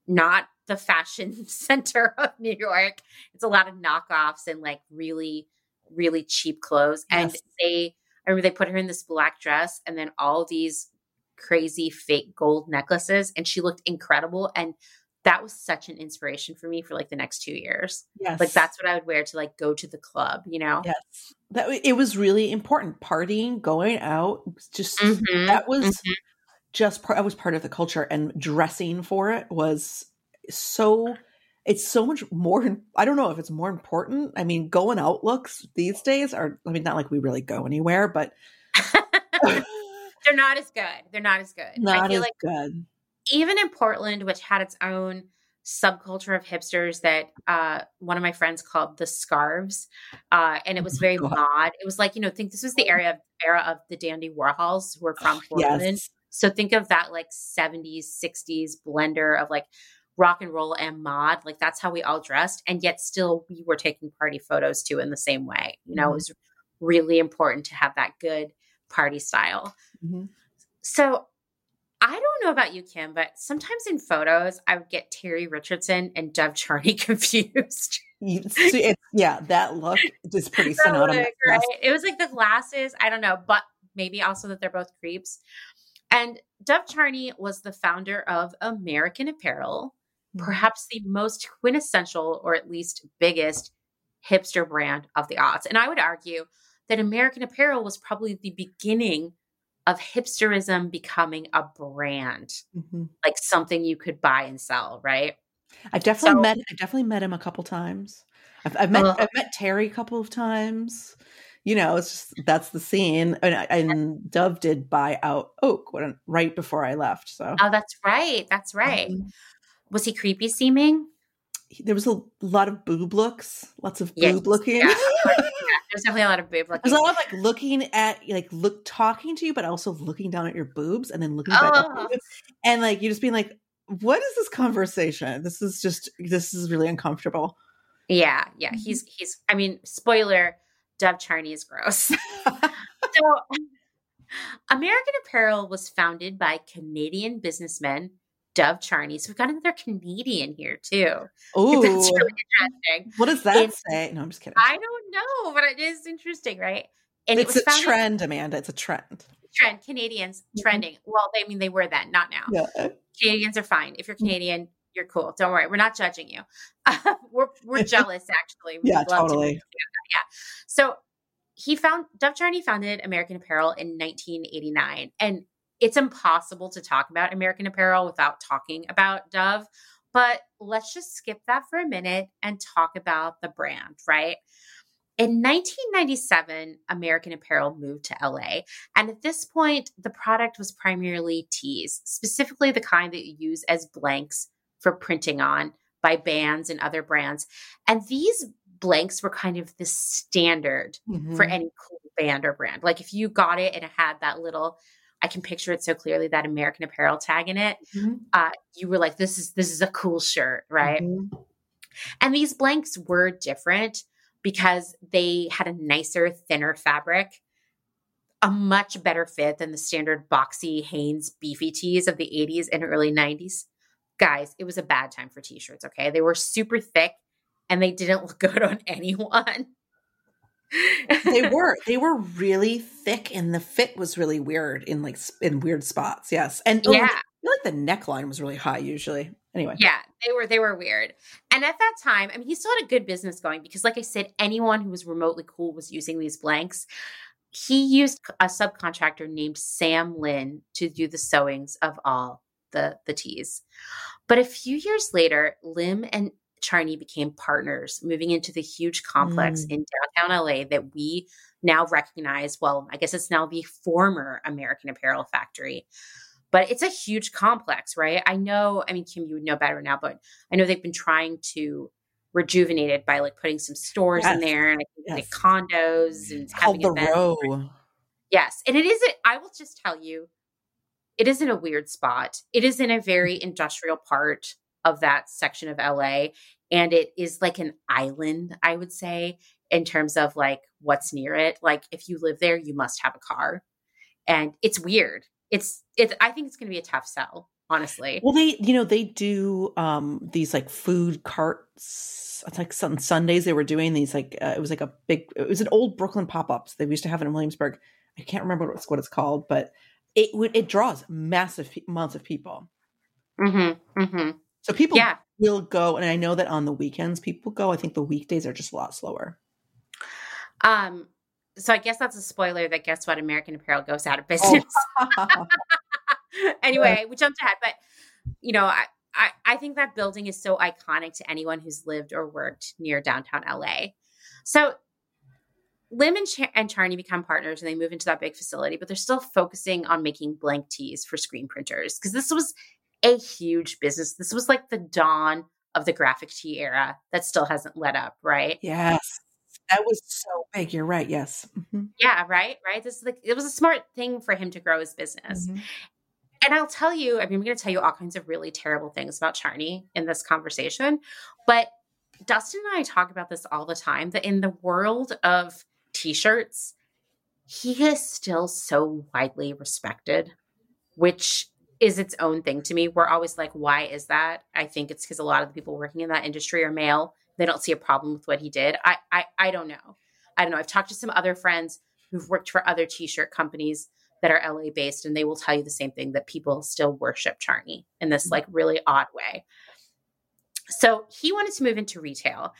not the fashion center of New York. It's a lot of knockoffs and like really, really cheap clothes. And they, I remember they put her in this black dress and then all these crazy fake gold necklaces and she looked incredible and that was such an inspiration for me for like the next two years. Yes. like that's what i would wear to like go to the club you know? Yes. That it was really important partying going out just Mhm, that was mhm. just part I was part of the culture and dressing for it was so it's so much more i don't know if it's more important i mean going out looks these days are i mean not like we really go anywhere but they're not as good they're not as good i not feel as like good even in portland which had its own subculture of hipsters that uh, one of my friends called the scarves uh, and it was Oh very God. mod it was like you know think this was the era of era of the dandy warhols who were from portland yes So think of that like 70s, 60s blender of like rock and roll and mod. Like that's how we all dressed. And yet still we were taking party photos too in the same way. You know, Mhm. it was really important to have that good party style. Mhm. So I don't know about you, Kim, but sometimes in photos I would get Terry Richardson and Dov Charney confused. It's, yeah that look is pretty synonymous look, right? It was like the glasses. I don't know, but maybe also that they're both creeps. And Dov Charney was the founder of American Apparel, Mhm. perhaps the most quintessential or at least biggest hipster brand of the aughts. And I would argue that American Apparel was probably the beginning of hipsterism becoming a brand, Mhm. like something you could buy and sell, right? I've definitely So- met. I've definitely met him a couple times. I've, I've met. Ugh. I've met Terry a couple of times. You know, it's just that's the scene. And, I- and Dov did buy out Oak when right before I left. So Oh, that's right. That's right. um, Was he creepy seeming? there was a lot of boob looks, lots of Yeah, boob looking. yeah. There's definitely a lot of boob There's a lot of like looking at like look talking to you, but also looking down at your boobs and then looking back Oh. and like you just being like, "What is this conversation? This is just this is really uncomfortable." Yeah, yeah. Mhm. He's he's I mean, spoiler, Dov Charney is gross. so American Apparel was founded by Canadian businessman Dov Charney. So we've got another Canadian here too. Oh, That's really interesting. what does that It's- say? No, I'm just kidding. I don't know, but it is interesting, right? And it's it was a trend, Amanda. It's a trend. trend. Canadians Mhm. trending. Well, they I mean they were then, not now. Yeah. Canadians are fine. If you're Mm. Canadian, you're cool. Don't worry. We're not judging you. we're we're jealous actually. We'd Yeah, love to totally. So he found Dov Charney founded American Apparel in 1989, and it's impossible to talk about American Apparel without talking about Dov. But let's just skip that for a minute and talk about the brand, right? In 1997, American Apparel moved to LA. And at this point, the product was primarily tees, specifically the kind that you use as blanks for printing on by bands and other brands. And these blanks were kind of the standard mm-hmm. for any cool band or brand. Like if you got it and it had that little I can picture it so clearly that American Apparel tag in it. Mm-hmm. Uh, you were like, "This is this is a cool shirt, right?" Mm-hmm. And these blanks were different because they had a nicer, thinner fabric, a much better fit than the standard boxy Hanes beefy tees of the 80s and early 90s. Guys, it was a bad time for t-shirts, okay? They were super thick and they didn't look good on anyone. They were they were really thick and the fit was really weird in like in weird spots yes. And oh, yeah. Oh, like the neckline was really high usually. Anyway. Yeah they were they were weird. And at that time i mean he still had a good business going because like i said anyone who was remotely cool was using these blanks. He used a subcontractor named Sam Lim to do the sewings of all the the tees. But a few years later lim and Charney became partners, moving into the huge complex mm. in downtown LA that we now recognize. Well, I guess it's now the former American Apparel Factory, but it's a huge complex, right? I know, I mean, Kim, you would know better now, but I know they've been trying to rejuvenate it by like putting some stores yes. in there and yes. like condos and having the row. Yes, and it isn't. I will just tell you, it isn't a weird spot. It is in a very industrial part of that section of LA. And it is like an island, I would say, in terms of like what's near it. Like if you live there, you must have a car. And it's weird. It's it's I think it's gonna be a tough sell, honestly. Well, they you know, they do um these like food carts. It's like on Sundays they were doing these like uh, it was like a big it was an old Brooklyn pop-ups. They used to have it in Williamsburg. I can't remember what it's, what it's called, but it would it draws massive amounts of people. Mm-hmm. Mm-hmm. So people yeah. will go, and I know that on the weekends people go. I think the weekdays are just a lot slower. Um. So I guess that's a spoiler. That guess what? American Apparel goes out of oh. business. Oh. anyway, we jumped ahead, but you know, I, I I think that building is so iconic to anyone who's lived or worked near downtown LA. So Lim and, and Charney become partners and they move into that big facility, but they're still focusing on making blank tees for screen printers because this was a huge business. This was like the dawn of the graphic tee era that still hasn't let up, right? Yes. That was so big. You're right. Yes. Mm-hmm. Yeah, right. Right. This is like it was a smart thing for him to grow his business. Mm-hmm. And I'll tell you, I mean, I'm going to tell you all kinds of really terrible things about Charney in this conversation, but Dustin and I talk about this all the time that in the world of t-shirts, he is still so widely respected, which is its own thing to me. We're always like, why is that? I think it's because a lot of the people working in that industry are male. They don't see a problem with what he did. I, I, I don't know. I don't know. I've talked to some other friends who've worked for other t-shirt companies that are LA based, and they will tell you the same thing that people still worship Charney in this like really odd way. So he wanted to move into retail,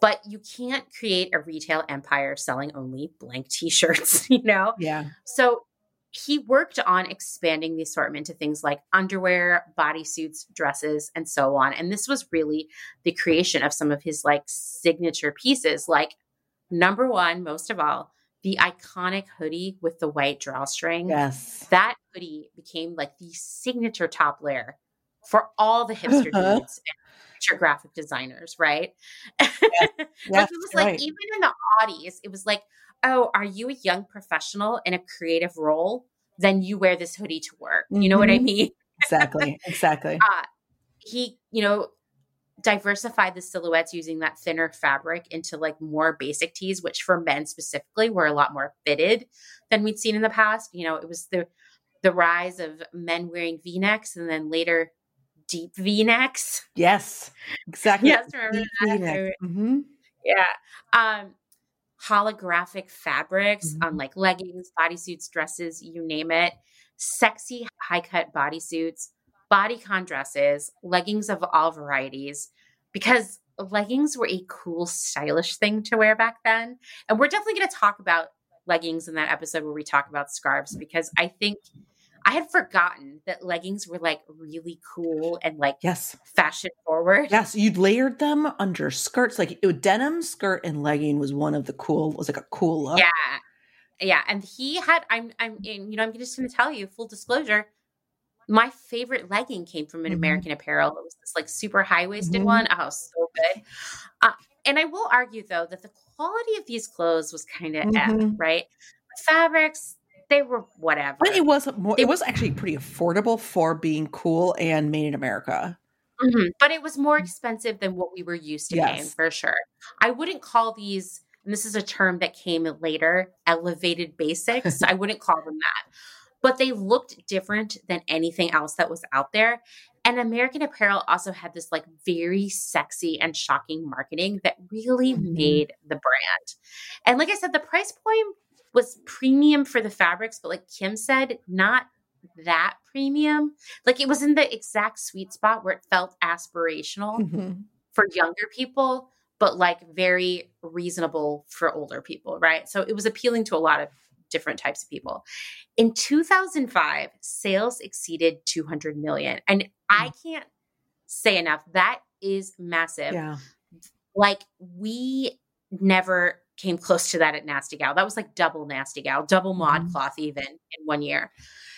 but you can't create a retail empire selling only blank t-shirts, you know? Yeah. So he worked on expanding the assortment to things like underwear, bodysuits, dresses, and so on. And this was really the creation of some of his like signature pieces, like number one, most of all, the iconic hoodie with the white drawstring. Yes. That hoodie became like the signature top layer for all the hipster uh-huh. dudes and graphic designers, right? Yeah. like it was like right. even in the oddies, it was like, oh, are you a young professional in a creative role? Then you wear this hoodie to work. You know mm-hmm. what I mm-hmm. mean? exactly. Exactly. Uh, he, you know, diversified the silhouettes using that thinner fabric into like more basic tees, which for men specifically were a lot more fitted than we'd seen in the past. You know, it was the the rise of men wearing V-necks and then later deep V-necks. Yes, exactly. yes, remember deep that? Mm-hmm. Yeah. Um, holographic fabrics mm-hmm. on like leggings, bodysuits, dresses, you name it. Sexy high cut bodysuits, bodycon dresses, leggings of all varieties, because leggings were a cool, stylish thing to wear back then. And we're definitely going to talk about leggings in that episode where we talk about scarves because I think I had forgotten that leggings were like really cool and like yes, fashion forward. Yes, you layered them under skirts. Like it, denim skirt and legging was one of the cool. Was like a cool look. Yeah, yeah. And he had. I'm. I'm. You know. I'm just going to tell you full disclosure. My favorite legging came from an mm-hmm. American Apparel. It was this like super high waisted mm-hmm. one. Oh, so good. Uh, and I will argue though that the quality of these clothes was kind of mm-hmm. right. The fabrics, they were whatever. But it was more. It was actually pretty affordable for being cool and made in America. Mm-hmm. But it was more expensive than what we were used to yes. paying for sure. I wouldn't call these. And this is a term that came later, elevated basics. I wouldn't call them that. But they looked different than anything else that was out there. And American Apparel also had this like very sexy and shocking marketing that really mm-hmm. made the brand. And like I said, the price point was premium for the fabrics, but like Kim said, not that premium. Like it was in the exact sweet spot where it felt aspirational mm-hmm. for younger people, but like very reasonable for older people, right? So it was appealing to a lot of different types of people. In 2005, sales exceeded 200 million. And I mm. can't say enough. That is massive. Yeah. Like we never came close to that at Nasty Gal. That was like double Nasty Gal, double ModCloth mm-hmm. even in one year.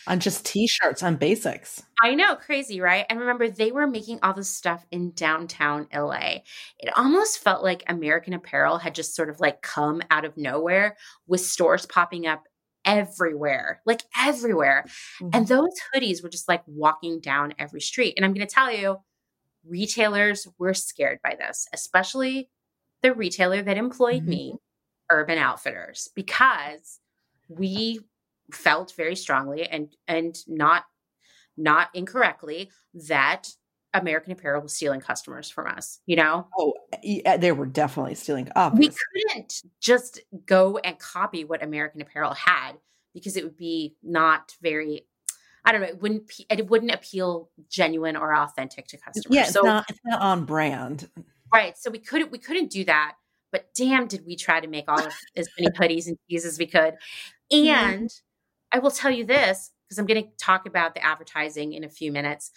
On just t-shirts on basics. I know, crazy, right? And remember they were making all this stuff in downtown LA. It almost felt like American Apparel had just sort of like come out of nowhere with stores popping up everywhere, like everywhere. Mm-hmm. And those hoodies were just like walking down every street. And I'm going to tell you, retailers were scared by this, especially the retailer that employed mm-hmm. me, Urban Outfitters, because we felt very strongly and and not not incorrectly that American Apparel was stealing customers from us, you know? Oh, yeah, they were definitely stealing up. We couldn't just go and copy what American Apparel had because it would be not very I don't know, it wouldn't it wouldn't appeal genuine or authentic to customers. Yeah, it's so, not it's not on brand. Right. So we couldn't we couldn't do that. But damn did we try to make all of as many hoodies and tees as we could. Mm-hmm. And I will tell you this, because I'm going to talk about the advertising in a few minutes.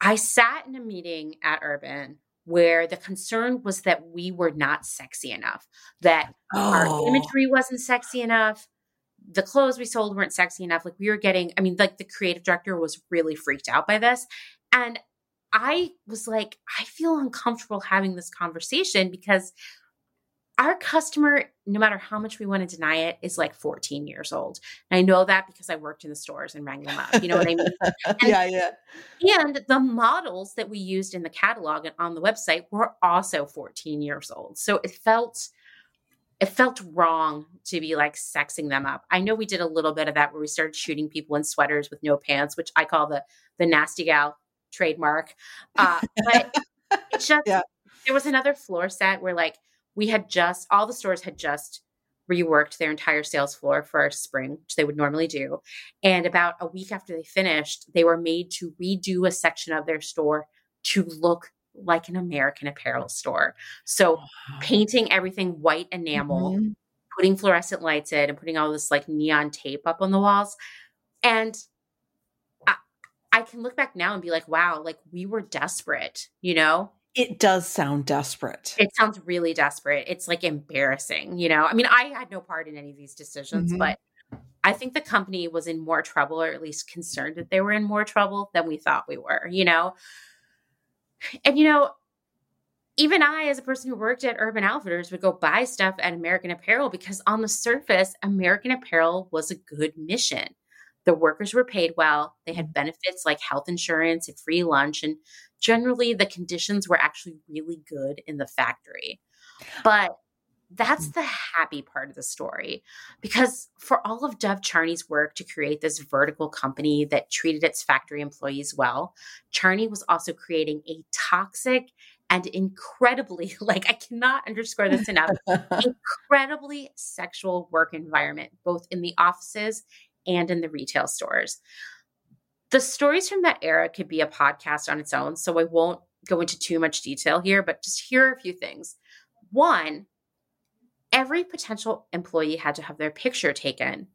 I sat in a meeting at Urban where the concern was that we were not sexy enough, that oh. our imagery wasn't sexy enough, the clothes we sold weren't sexy enough. Like we were getting, I mean, like the creative director was really freaked out by this. And I was like, I feel uncomfortable having this conversation because our customer, no matter how much we want to deny it, is like 14 years old. And I know that because I worked in the stores and rang them up. You know what I mean? And, yeah, yeah. And the models that we used in the catalog and on the website were also 14 years old. So it felt it felt wrong to be like sexing them up. I know we did a little bit of that where we started shooting people in sweaters with no pants, which I call the the nasty gal trademark. Uh, but it's just yeah. there was another floor set where like we had just all the stores had just reworked their entire sales floor for spring, which they would normally do. And about a week after they finished, they were made to redo a section of their store to look like an American apparel store. So painting everything white enamel, mm-hmm. putting fluorescent lights in, and putting all this like neon tape up on the walls. And I can look back now and be like, wow, like we were desperate, you know? It does sound desperate. It sounds really desperate. It's like embarrassing, you know? I mean, I had no part in any of these decisions, mm-hmm. but I think the company was in more trouble, or at least concerned that they were in more trouble than we thought we were, you know? And, you know, even I, as a person who worked at Urban Outfitters, would go buy stuff at American Apparel because on the surface, American Apparel was a good mission. The workers were paid well, they had benefits like health insurance and free lunch, and generally the conditions were actually really good in the factory. But that's mm. the happy part of the story because for all of Dov Charney's work to create this vertical company that treated its factory employees well, Charney was also creating a toxic and incredibly, like I cannot underscore this enough, incredibly sexual work environment, both in the offices and in the retail stores. The stories from that era could be a podcast on its own, so I won't go into too much detail here, but just here are a few things. One, every potential employee had to have their picture taken.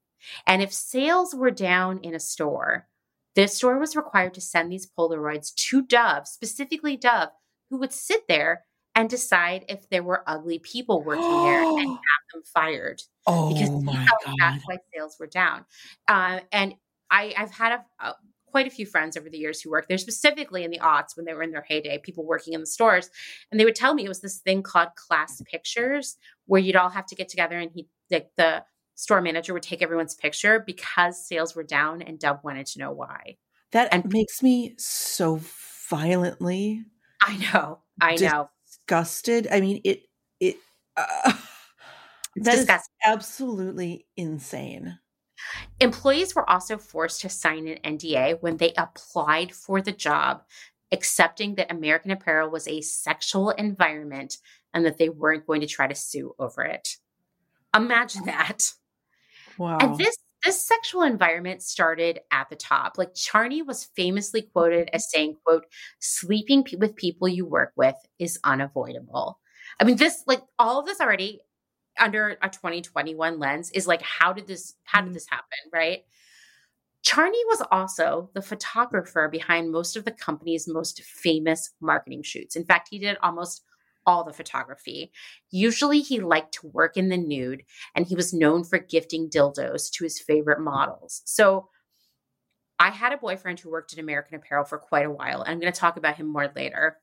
And if sales were down in a store, the store was required to send these Polaroids to Dov, specifically Dov, who would sit there and decide if there were ugly people working there and have them fired. Oh because my god. that's why sales were down. Uh, and I, I've had a, a, quite a few friends over the years who worked there, specifically in the aughts when they were in their heyday, people working in the stores. And they would tell me it was this thing called class pictures where you'd all have to get together and he, like the store manager would take everyone's picture because sales were down and Dov wanted to know why. That And- makes me so violently I know. I know. Disgusted. I mean, it it uh, It's that is absolutely insane. Employees were also forced to sign an NDA when they applied for the job, accepting that American Apparel was a sexual environment and that they weren't going to try to sue over it. Imagine that. Wow. And this this sexual environment started at the top. Like Charney was famously quoted as saying, "quote Sleeping pe- with people you work with is unavoidable." I mean, this like all of this already under a 2021 lens is like, how did this how did Mhm. this happen, right? Charney was also the photographer behind most of the company's most famous marketing shoots. In fact, he did almost all the photography. Usually, he liked to work in the nude and he was known for gifting dildos to his favorite models. So I had a boyfriend who worked at American Apparel for quite a while. And I'm going to talk about him more later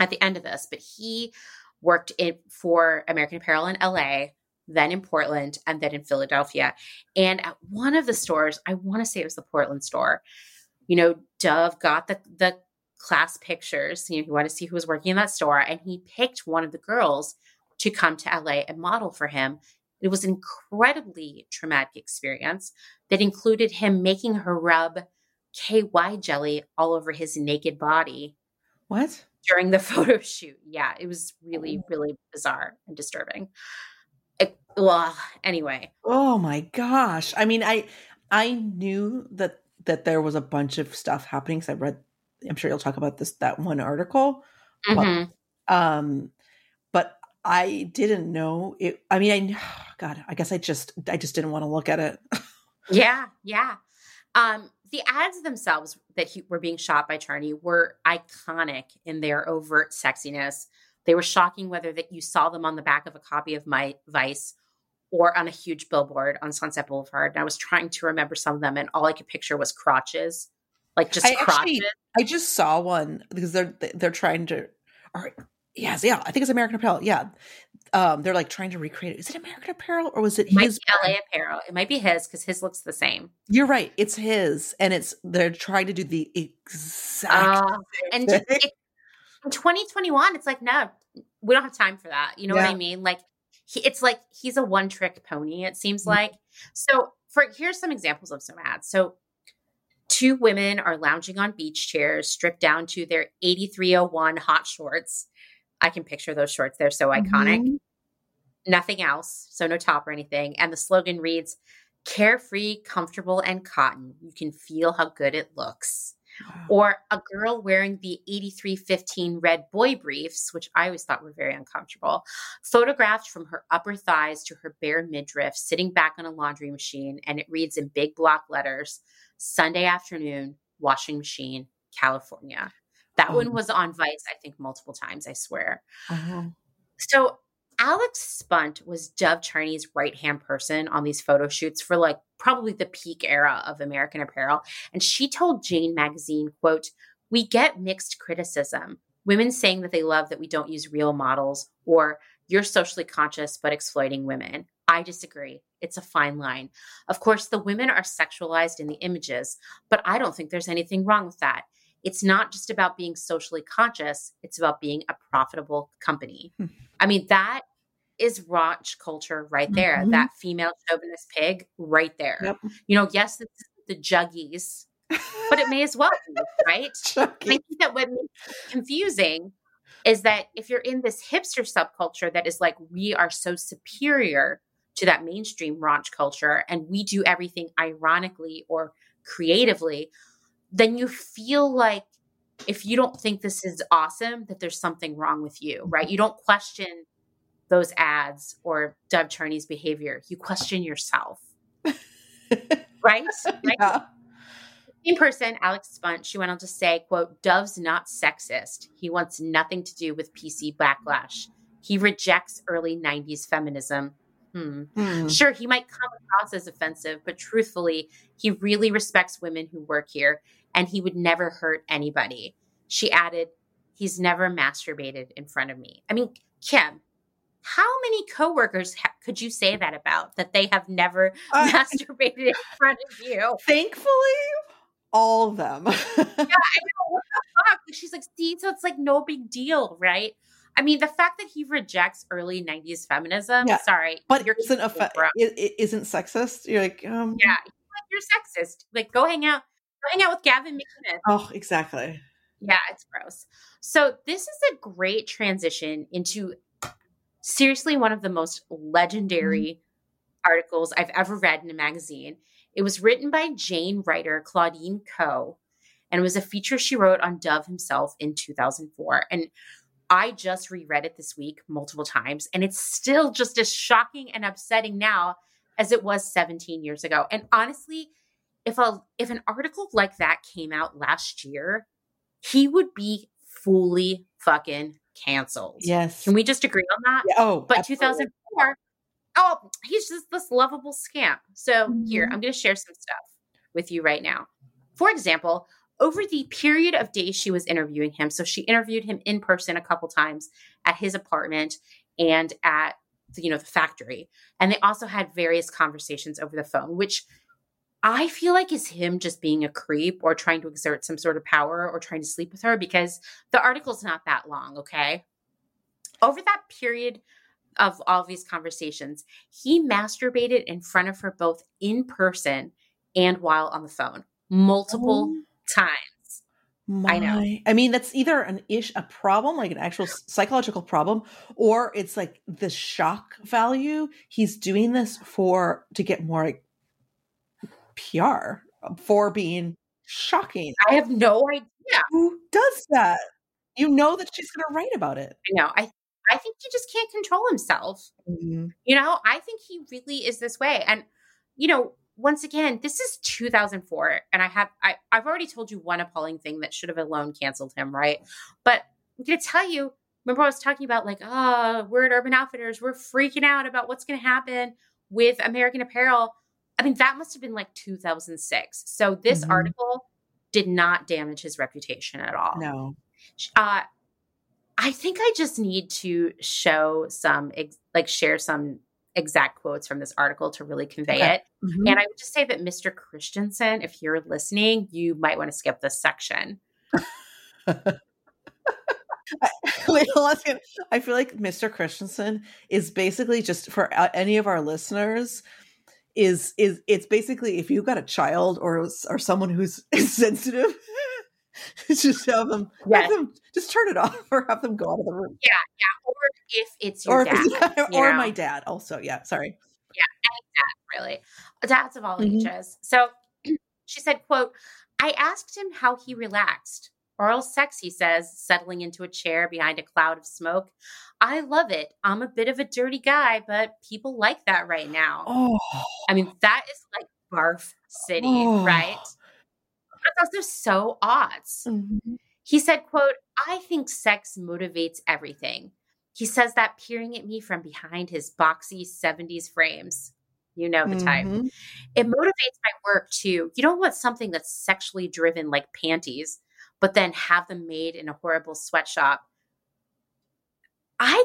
at the end of this, but he worked in for American Apparel in LA, then in Portland, and then in Philadelphia. And at one of the stores, I want to say it was the Portland store, you know, Dov got the the class pictures. You know, he wanted to see who was working in that store, and he picked one of the girls to come to LA and model for him. It was an incredibly traumatic experience that included him making her rub KY jelly all over his naked body what? during the photo shoot. Yeah, it was really, oh. really bizarre and disturbing. It, well, anyway, Oh my gosh. I mean, I I knew that that there was a bunch of stuff happening because I read I'm sure you'll talk about this that one article. Well, mhm. Um but I didn't know it I mean I god, I guess I just I just didn't want to look at it. yeah, yeah. Um, the ads themselves that he, were being shot by Charney were iconic in their overt sexiness. They were shocking whether that you saw them on the back of a copy of my Vice or on a huge billboard on Sunset Boulevard. And I was trying to remember some of them, and all I could picture was crotches, like just I actually- I just saw one because they're they're trying to or yes, yeah, I think it's American Apparel. Yeah. Um they're like trying to recreate it. Is it American Apparel or was it It might his be LA Apparel. It might be his because his looks the same. You're right. It's his, and it's they're trying to do the exact. Uh, and thing. just, it, in 2021, it's like, no, we don't have time for that. You know what I mean? Like, he, it's like he's a one trick pony, it seems Mhm. like. So, for here's some examples of some ads. So, two women are lounging on beach chairs, stripped down to their 8301 hot shorts. I can picture those shorts. They're so iconic. Mhm. Nothing else. So, no top or anything. And the slogan reads, Carefree, comfortable, and cotton. You can feel how good it looks Wow. or a girl wearing the 8315 red boy briefs, which I always thought were very uncomfortable, photographed from her upper thighs to her bare midriff, sitting back on a laundry machine, and it reads in big block letters Sunday afternoon, washing machine, California. That one Oh. was on Vice, I think, multiple times, I swear. Oh. So Alex Spunt was Dov Charney's right hand person on these photo shoots for like probably the peak era of American Apparel. And she told Jane magazine, quote, we get mixed criticism. Women saying that they love that we don't use real models or you're socially conscious but exploiting women. I disagree. It's a fine line. Of course, the women are sexualized in the images, but I don't think there's anything wrong with that. It's not just about being socially conscious, it's about being a profitable company. Hmm. I mean, that is raunch culture right there. Mhm. That female chauvinist pig right there. Yep. You know, yes, it's the juggies, but it may as well be, right? I think that what makes confusing is that if you're in this hipster subculture that is like, we are so superior to that mainstream raunch culture and we do everything ironically or creatively, then you feel like if you don't think this is awesome, that there's something wrong with you, mm-hmm. right? You don't question those ads or Dov Charney's behavior. You question yourself. right? right? Yeah. In person, Alex Spunt, she went on to say, quote, Dov's not sexist. He wants nothing to do with PC backlash. He rejects early 90s feminism. Hmm. Hmm. Sure, he might come across as offensive, but truthfully, he really respects women who work here and he would never hurt anybody. She added, He's never masturbated in front of me. I mean, Kim, how many coworkers ha- could you say that about that they have never uh, masturbated in front of you? Thankfully, all of them. yeah, I know. What the fuck? She's like, see, so it's like no big deal, right? I mean, the fact that he rejects early '90s feminism. Yeah, sorry, but you're isn't a it, it isn't sexist. You're like, um, yeah, you're sexist. Like, go hang out, go hang out with Gavin McInnes. Oh, exactly. Yeah, it's gross. So this is a great transition into seriously one of the most legendary mm-hmm. articles I've ever read in a magazine. It was written by Jane writer Claudine Ko and it was a feature she wrote on Dov himself in 2004. And I just reread it this week multiple times, and it's still just as shocking and upsetting now as it was 17 years ago. And honestly, if a if an article like that came out last year, he would be fully fucking canceled. Yes. Can we just agree on that? Yeah. Oh, but absolutely. 2004, oh, he's just this lovable scamp. So mm-hmm. here, I'm going to share some stuff with you right now. For example, over the period of days she was interviewing him, so she interviewed him in person a couple times at his apartment and at the, you know the factory, and they also had various conversations over the phone, which I feel like is him just being a creep or trying to exert some sort of power or trying to sleep with her because the article's not that long, okay? Over that period of all these conversations, he masturbated in front of her both in person and while on the phone. Multiple oh, times. My. I know. I mean, that's either an ish, a problem, like an actual psychological problem, or it's like the shock value. He's doing this for to get more like PR for being shocking. I have no idea. Who does that? You know that she's going to write about it. I know. I I think he just can't control himself. Mm-hmm. You know, I think he really is this way. And you know, once again, this is 2004, and I have I I've already told you one appalling thing that should have alone canceled him, right? But I'm going to tell you. Remember, I was talking about like, oh, we're at Urban Outfitters, we're freaking out about what's going to happen with American Apparel I mean, that must have been like 2006. So this mm-hmm. article did not damage his reputation at all. No. Uh, I think I just need to show some, ex- like, share some exact quotes from this article to really convey okay. it. Mm-hmm. And I would just say that Mr. Christensen, if you're listening, you might want to skip this section. Wait, I feel like Mr. Christensen is basically just for any of our listeners is is it's basically if you've got a child or or someone who's sensitive just have them, yes. have them just turn it off or have them go out of the room yeah yeah or if it's your or dad or know? my dad also yeah sorry yeah dad really dads of all mm-hmm. ages so she said quote i asked him how he relaxed Oral sex, he says, settling into a chair behind a cloud of smoke. I love it. I'm a bit of a dirty guy, but people like that right now. Oh. I mean, that is like barf city, oh. right? But also so odds. Mm-hmm. He said, quote, I think sex motivates everything. He says that peering at me from behind his boxy 70s frames. You know the type. Mm-hmm. It motivates my work too. You don't want something that's sexually driven like panties but then have them made in a horrible sweatshop. I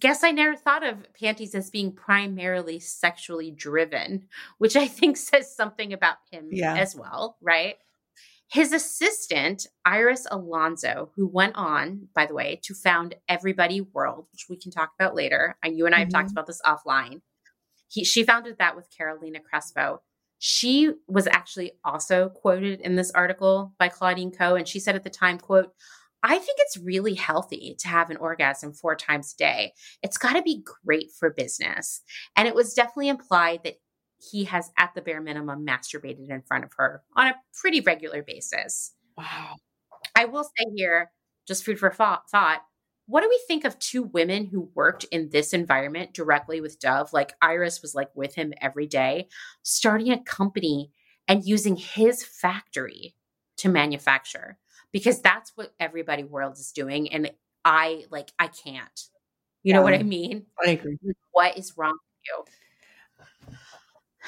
guess I never thought of panties as being primarily sexually driven, which I think says something about him yeah. as well, right? His assistant, Iris Alonso, who went on, by the way, to found Everybody World, which we can talk about later. And you and I have mm-hmm. talked about this offline. He, she founded that with Carolina Crespo. She was actually also quoted in this article by Claudine Ko, and she said at the time, quote, I think it's really healthy to have an orgasm four times a day. It's got to be great for business. And it was definitely implied that he has, at the bare minimum, masturbated in front of her on a pretty regular basis. Wow. I will say here, just food for thought, what do we think of two women who worked in this environment directly with Dov? Like Iris was like with him every day, starting a company and using his factory to manufacture because that's what everybody world is doing. And I like, I can't. You yeah, know what I mean? I agree. What is wrong with you?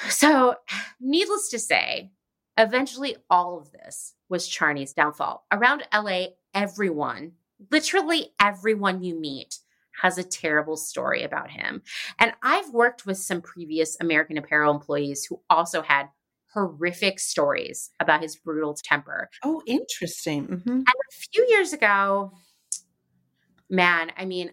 So, needless to say, eventually all of this was Charney's downfall. Around LA, everyone literally everyone you meet has a terrible story about him. And I've worked with some previous American Apparel employees who also had horrific stories about his brutal temper. Oh, interesting. Mm-hmm. And a few years ago, man, I mean,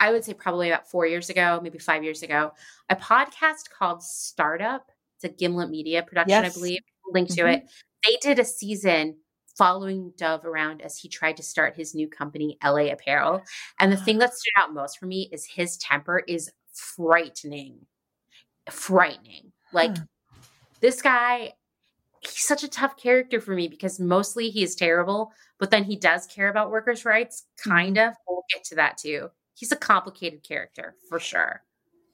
I would say probably about four years ago, maybe five years ago, a podcast called Startup. It's a Gimlet Media production, yes. I believe. Link to mm-hmm. it. They did a season following Dov around as he tried to start his new company, LA Apparel. And the thing that stood out most for me is his temper is frightening. Frightening. Like this guy, he's such a tough character for me because mostly he is terrible, but then he does care about workers' rights, kind mm-hmm. of. We'll get to that too. He's a complicated character for sure.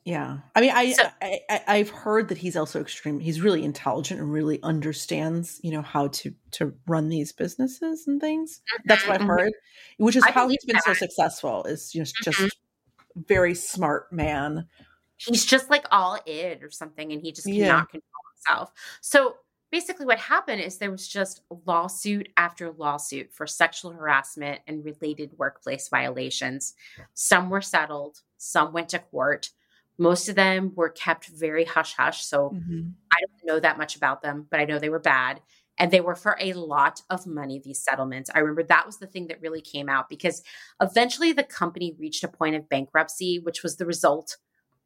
Yeah. I mean, I, so, I, I have heard that he's also extreme. He's really intelligent and really understands, you know, how to to run these businesses and things. That's what I've mm-hmm. heard, which is I how he's been that. so successful. Is just mm-hmm. just very smart man. He's just like all id or something, and he just cannot yeah. control himself. So basically, what happened is there was just lawsuit after lawsuit for sexual harassment and related workplace violations. Some were settled, some went to court most of them were kept very hush hush. So mm-hmm. I don't know that much about them, but I know they were bad. And they were for a lot of money, these settlements. I remember that was the thing that really came out because eventually the company reached a point of bankruptcy, which was the result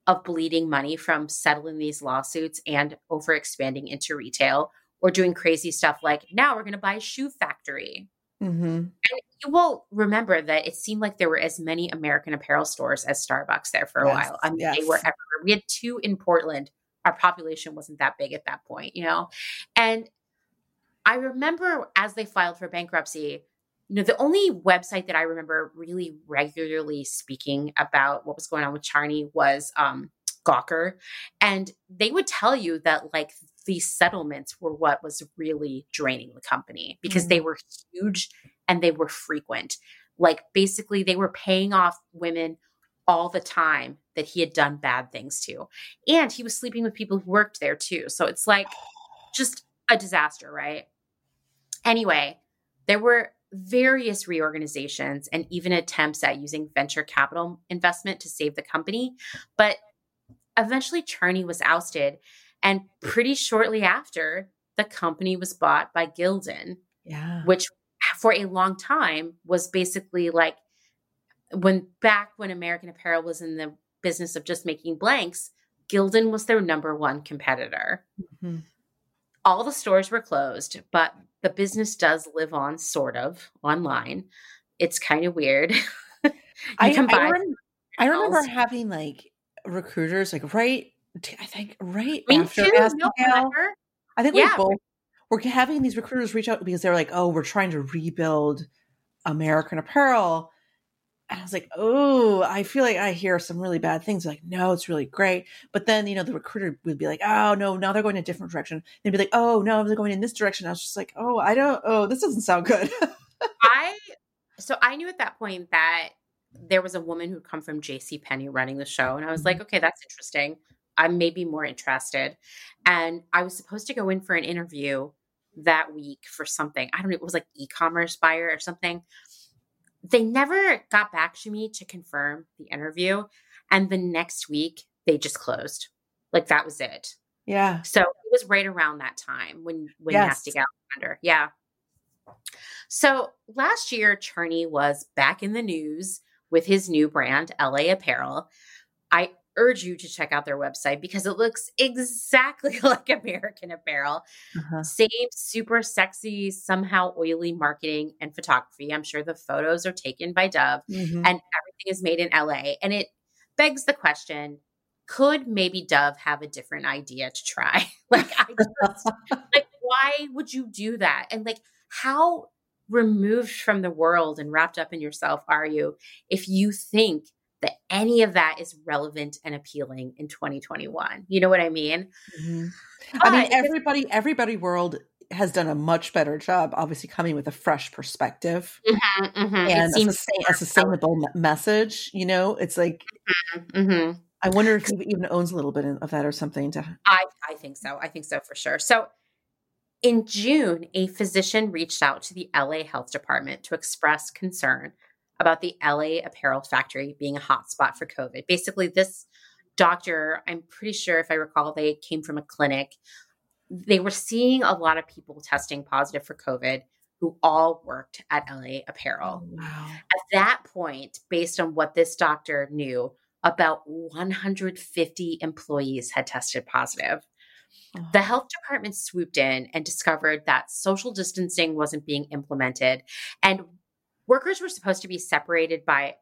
of bleeding money from settling these lawsuits and over expanding into retail or doing crazy stuff like now we're going to buy a shoe factory. Mm-hmm. And you will remember that it seemed like there were as many American Apparel stores as Starbucks there for a yes, while. I mean, yes. they were everywhere. We had two in Portland. Our population wasn't that big at that point, you know? And I remember as they filed for bankruptcy, you know, the only website that I remember really regularly speaking about what was going on with Charney was um, Gawker. And they would tell you that, like, these settlements were what was really draining the company because mm-hmm. they were huge and they were frequent. Like basically, they were paying off women all the time that he had done bad things to. And he was sleeping with people who worked there too. So it's like just a disaster, right? Anyway, there were various reorganizations and even attempts at using venture capital investment to save the company. But eventually, Charney was ousted and pretty shortly after, the company was bought by Gildan. Yeah. Which for a long time was basically like when back when American Apparel was in the business of just making blanks, Gildan was their number one competitor. Mm-hmm. All the stores were closed, but the business does live on sort of online. It's kind of weird. I, I, rem- I remember having like recruiters like right I think right Me after too. No, I think yeah. we both were having these recruiters reach out because they were like, "Oh, we're trying to rebuild American Apparel." And I was like, "Oh, I feel like I hear some really bad things." Like, no, it's really great. But then, you know, the recruiter would be like, "Oh, no, now they're going in a different direction." They'd be like, "Oh, no, they're going in this direction." I was just like, "Oh, I don't. Oh, this doesn't sound good." I so I knew at that point that there was a woman who'd come from J.C. Penney running the show, and I was like, mm-hmm. "Okay, that's interesting." I'm maybe more interested. And I was supposed to go in for an interview that week for something. I don't know, it was like e-commerce buyer or something. They never got back to me to confirm the interview. And the next week they just closed. Like that was it. Yeah. So it was right around that time when when yes. Nasty Gal under. Yeah. So last year, Charney was back in the news with his new brand, LA Apparel. I urge you to check out their website because it looks exactly like American Apparel. Uh-huh. Same super sexy, somehow oily marketing and photography. I'm sure the photos are taken by Dov mm-hmm. and everything is made in LA. And it begs the question could maybe Dov have a different idea to try? like, I just, like, why would you do that? And like, how removed from the world and wrapped up in yourself are you if you think that any of that is relevant and appealing in 2021 you know what i mean mm-hmm. i mean everybody everybody world has done a much better job obviously coming with a fresh perspective mm-hmm, mm-hmm. and a, a, sustainable message you know it's like mm-hmm, mm-hmm. i wonder if he even owns a little bit of that or something to i i think so i think so for sure so in June, a physician reached out to the LA Health Department to express concern about the LA apparel factory being a hotspot for COVID. Basically, this doctor, I'm pretty sure if I recall, they came from a clinic. They were seeing a lot of people testing positive for COVID who all worked at LA Apparel. Oh, wow. At that point, based on what this doctor knew, about 150 employees had tested positive. The health department swooped in and discovered that social distancing wasn't being implemented. And workers were supposed to be separated by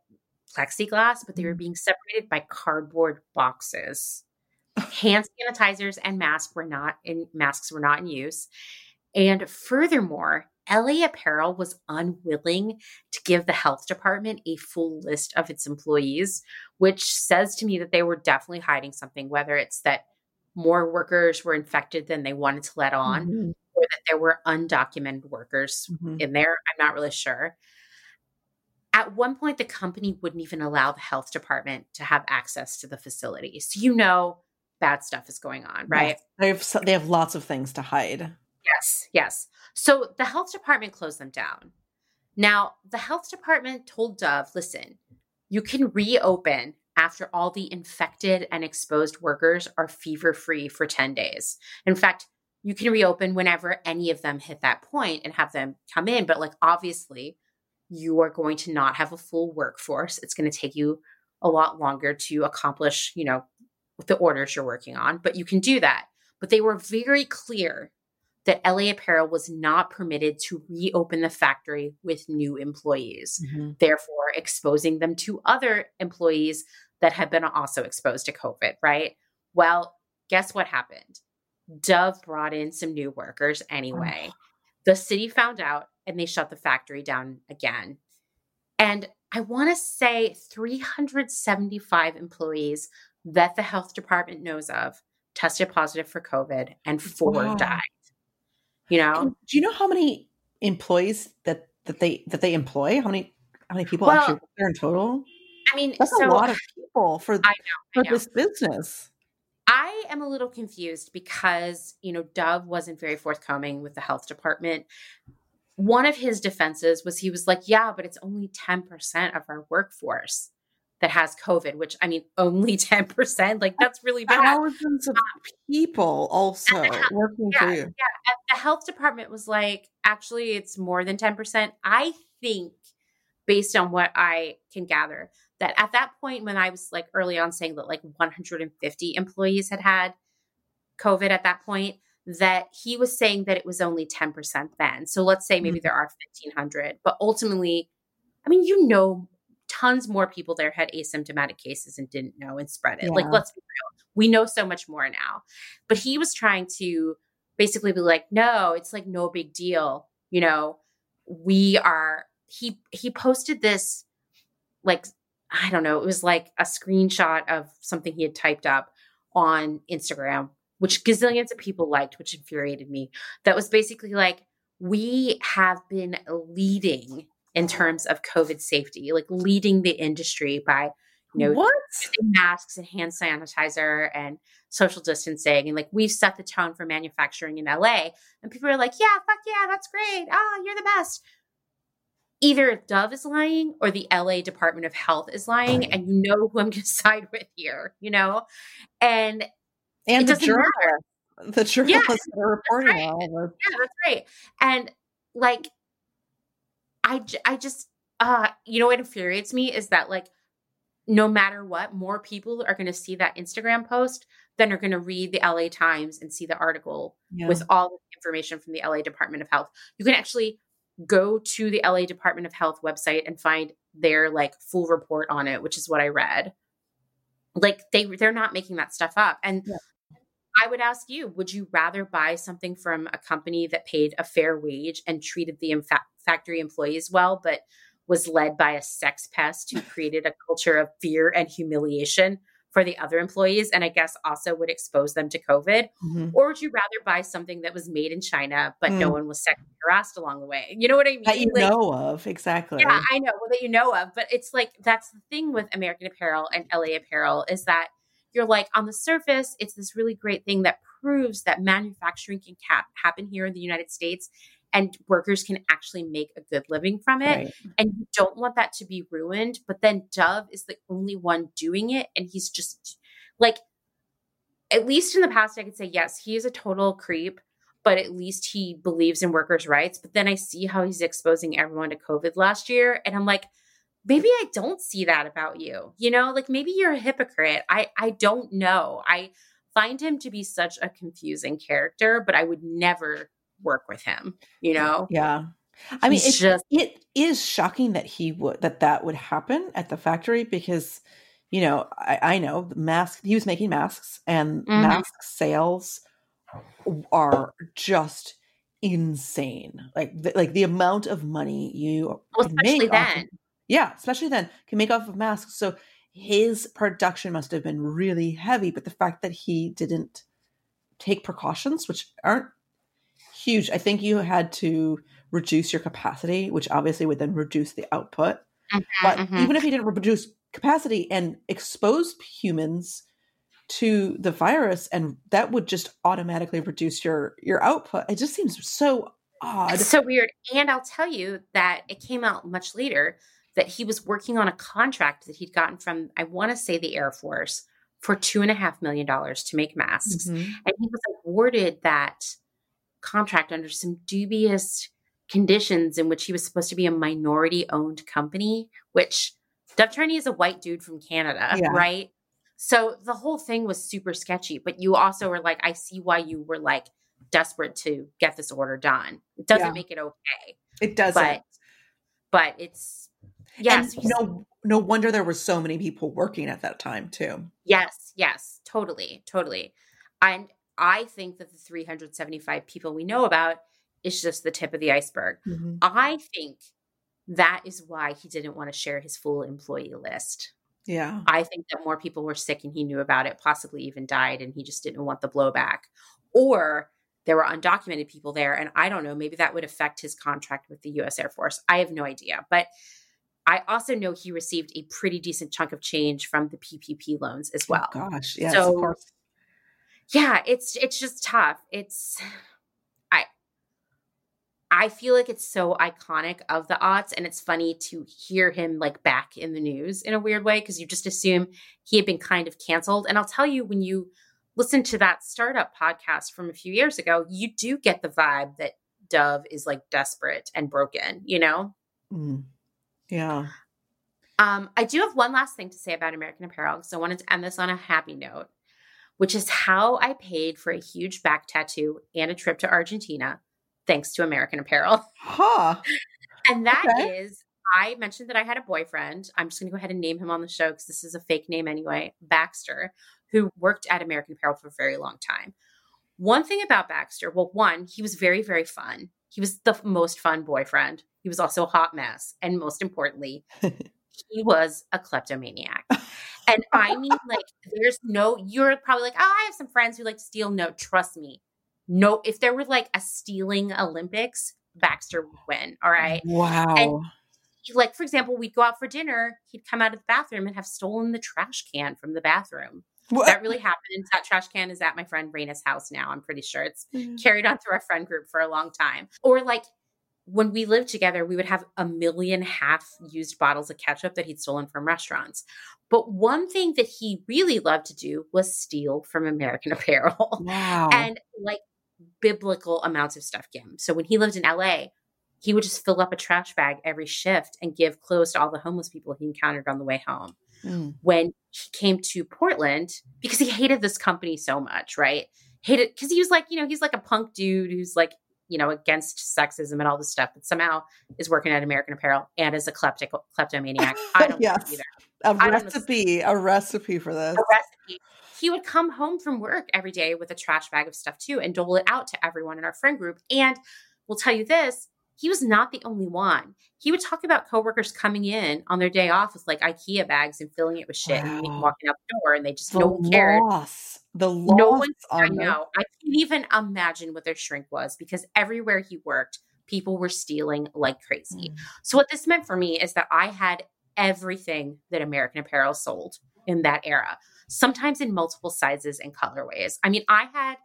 plexiglass, but they were mm. being separated by cardboard boxes. Hand sanitizers and masks were not in masks were not in use. And furthermore, LA Apparel was unwilling to give the health department a full list of its employees, which says to me that they were definitely hiding something, whether it's that more workers were infected than they wanted to let on, mm-hmm. or that there were undocumented workers mm-hmm. in there. I'm not really sure. At one point, the company wouldn't even allow the health department to have access to the facility. So you know bad stuff is going on, right? Yes. They have they have lots of things to hide. Yes, yes. So the health department closed them down. Now, the health department told Dov, listen, you can reopen after all the infected and exposed workers are fever free for 10 days. In fact, you can reopen whenever any of them hit that point and have them come in. But, like, obviously, you are going to not have a full workforce. It's going to take you a lot longer to accomplish, you know, the orders you're working on, but you can do that. But they were very clear that LA Apparel was not permitted to reopen the factory with new employees, mm-hmm. therefore exposing them to other employees that had been also exposed to COVID, right? Well, guess what happened? Dov brought in some new workers anyway. Oh. The city found out and they shut the factory down again. And I want to say 375 employees that the health department knows of tested positive for COVID and four wow. died. You know? Do you know how many employees that that they that they employ? How many how many people well, actually there in total? I mean, that's so, a lot of people for, I know, for I know. this business. I am a little confused because, you know, Dov wasn't very forthcoming with the health department. One of his defenses was he was like, yeah, but it's only 10% of our workforce that has COVID, which I mean, only 10%. Like, that's really bad. Thousands of people also working yeah, for you. Yeah. And the health department was like, actually, it's more than 10%. I think, based on what I can gather, that at that point when I was like early on saying that like 150 employees had had COVID at that point, that he was saying that it was only 10% then. So let's say maybe mm-hmm. there are 1500, but ultimately, I mean, you know, tons more people there had asymptomatic cases and didn't know and spread it. Yeah. Like, let's be real. We know so much more now. But he was trying to basically be like, no, it's like no big deal. You know, we are, he, he posted this like I don't know, it was like a screenshot of something he had typed up on Instagram, which gazillions of people liked, which infuriated me. That was basically like, we have been leading in terms of COVID safety, like leading the industry by, you know, what? masks and hand sanitizer and social distancing. And like we've set the tone for manufacturing in LA. And people are like, yeah, fuck yeah, that's great. Oh, you're the best either Dov is lying or the LA Department of Health is lying, and you know who I'm going to side with here, you know? And and the journalists, the journalists that are reporting right. all this. Yeah, that's right. And like, I, I just, uh, you know what infuriates me is that like, no matter what, more people are going to see that Instagram post than are going to read the LA Times and see the article yeah. with all the information from the LA Department of Health. You can actually go to the LA Department of Health website and find their like full report on it, which is what I read. Like they they're not making that stuff up. And yeah. I would ask you, would you rather buy something from a company that paid a fair wage and treated the factory employees well, but was led by a sex pest who created a culture of fear and humiliation for the other employees and I guess also would expose them to COVID? Mm-hmm. Or would you rather buy something that was made in China, but mm. no one was sexually harassed along the way? You know what I mean? That you like, know of, exactly. Yeah, I know well, that you know of. But it's like that's the thing with American Apparel and LA Apparel is that you're like on the surface, it's this really great thing that proves that manufacturing can cap- happen here in the United States and workers can actually make a good living from it. Right. And you don't want that to be ruined. But then Dov is the only one doing it. And he's just like, at least in the past, I could say, yes, he is a total creep, but at least he believes in workers' rights. But then I see how he's exposing everyone to COVID last year. And I'm like, maybe I don't see that about you. You know, like maybe you're a hypocrite. I I don't know. I find him to be such a confusing character, but I would never work with him, you know? Yeah. I mean, it's just it is shocking that he would that that would happen at the factory because, you know, I, I know mask he was making masks and mm-hmm. mask sales are just insane. Like the, like the amount of money you well, especially then. Of, yeah, especially then can make off of masks. So his production must have been really heavy, but the fact that he didn't take precautions, which aren't huge. I think you had to reduce your capacity, which obviously would then reduce the output. Mm-hmm, but mm-hmm. even if you didn't reduce capacity and expose humans to the virus and that would just automatically reduce your your output it just seems so odd it's so weird and i'll tell you that it came out much later that he was working on a contract that he'd gotten from i want to say the air force for two and a half million dollars to make masks mm-hmm. and he was awarded that contract under some dubious conditions in which he was supposed to be a minority owned company, which Dov Charney is a white dude from Canada, yeah. right? So the whole thing was super sketchy. But you also were like, I see why you were like desperate to get this order done. It doesn't yeah. make it okay. It doesn't. But, but it's yes. And no no wonder there were so many people working at that time too. Yes, yes, totally, totally. And I think that the 375 people we know about is just the tip of the iceberg. Mm-hmm. I think that is why he didn't want to share his full employee list. Yeah. I think that more people were sick and he knew about it, possibly even died, and he just didn't want the blowback. Or there were undocumented people there. And I don't know, maybe that would affect his contract with the US Air Force. I have no idea. But I also know he received a pretty decent chunk of change from the PPP loans as oh, well. Oh gosh, yes, so, of course yeah, it's it's just tough. It's I I feel like it's so iconic of the aughts, and it's funny to hear him like back in the news in a weird way because you just assume he had been kind of canceled. And I'll tell you, when you listen to that startup podcast from a few years ago, you do get the vibe that Dov is like desperate and broken, you know? Mm. Yeah. Um, I do have one last thing to say about American Apparel because I wanted to end this on a happy note which is how I paid for a huge back tattoo and a trip to Argentina, thanks to American Apparel. Huh. and that okay. is, I mentioned that I had a boyfriend. I'm just going to go ahead and name him on the show because this is a fake name anyway, Baxter, who worked at American Apparel for a very long time. One thing about Baxter, well, one, he was very, very fun. He was the most fun boyfriend. He was also a hot mess. And most importantly, he was a kleptomaniac. And I mean, like, there's no, you're probably like, oh, I have some friends who like to steal. No, trust me. No, if there were like a stealing Olympics, Baxter would win. All right. Wow. And like, for example, we'd go out for dinner, he'd come out of the bathroom and have stolen the trash can from the bathroom. What? That really happened. That trash can is at my friend Raina's house now. I'm pretty sure it's mm-hmm. carried on through our friend group for a long time. Or like when we lived together, we would have a million half used bottles of ketchup that he'd stolen from restaurants. But one thing that he really loved to do was steal from American Apparel. Wow. and like biblical amounts of stuff, Kim. So when he lived in LA, he would just fill up a trash bag every shift and give clothes to all the homeless people he encountered on the way home. Mm. When he came to Portland, because he hated this company so much, right? Hated because he was like, you know, he's like a punk dude who's like you know, against sexism and all this stuff, but somehow is working at American Apparel and is a kleptic, kleptomaniac. I don't yes. either. A recipe, a recipe for this. A recipe. He would come home from work every day with a trash bag of stuff too and dole it out to everyone in our friend group. And we'll tell you this he was not the only one. He would talk about coworkers coming in on their day off with like IKEA bags and filling it with shit wow. and walking out the door, and they just the no one cared. Loss. The loss no one. I know. I can't even imagine what their shrink was because everywhere he worked, people were stealing like crazy. Mm. So what this meant for me is that I had everything that American Apparel sold in that era, sometimes in multiple sizes and colorways. I mean, I had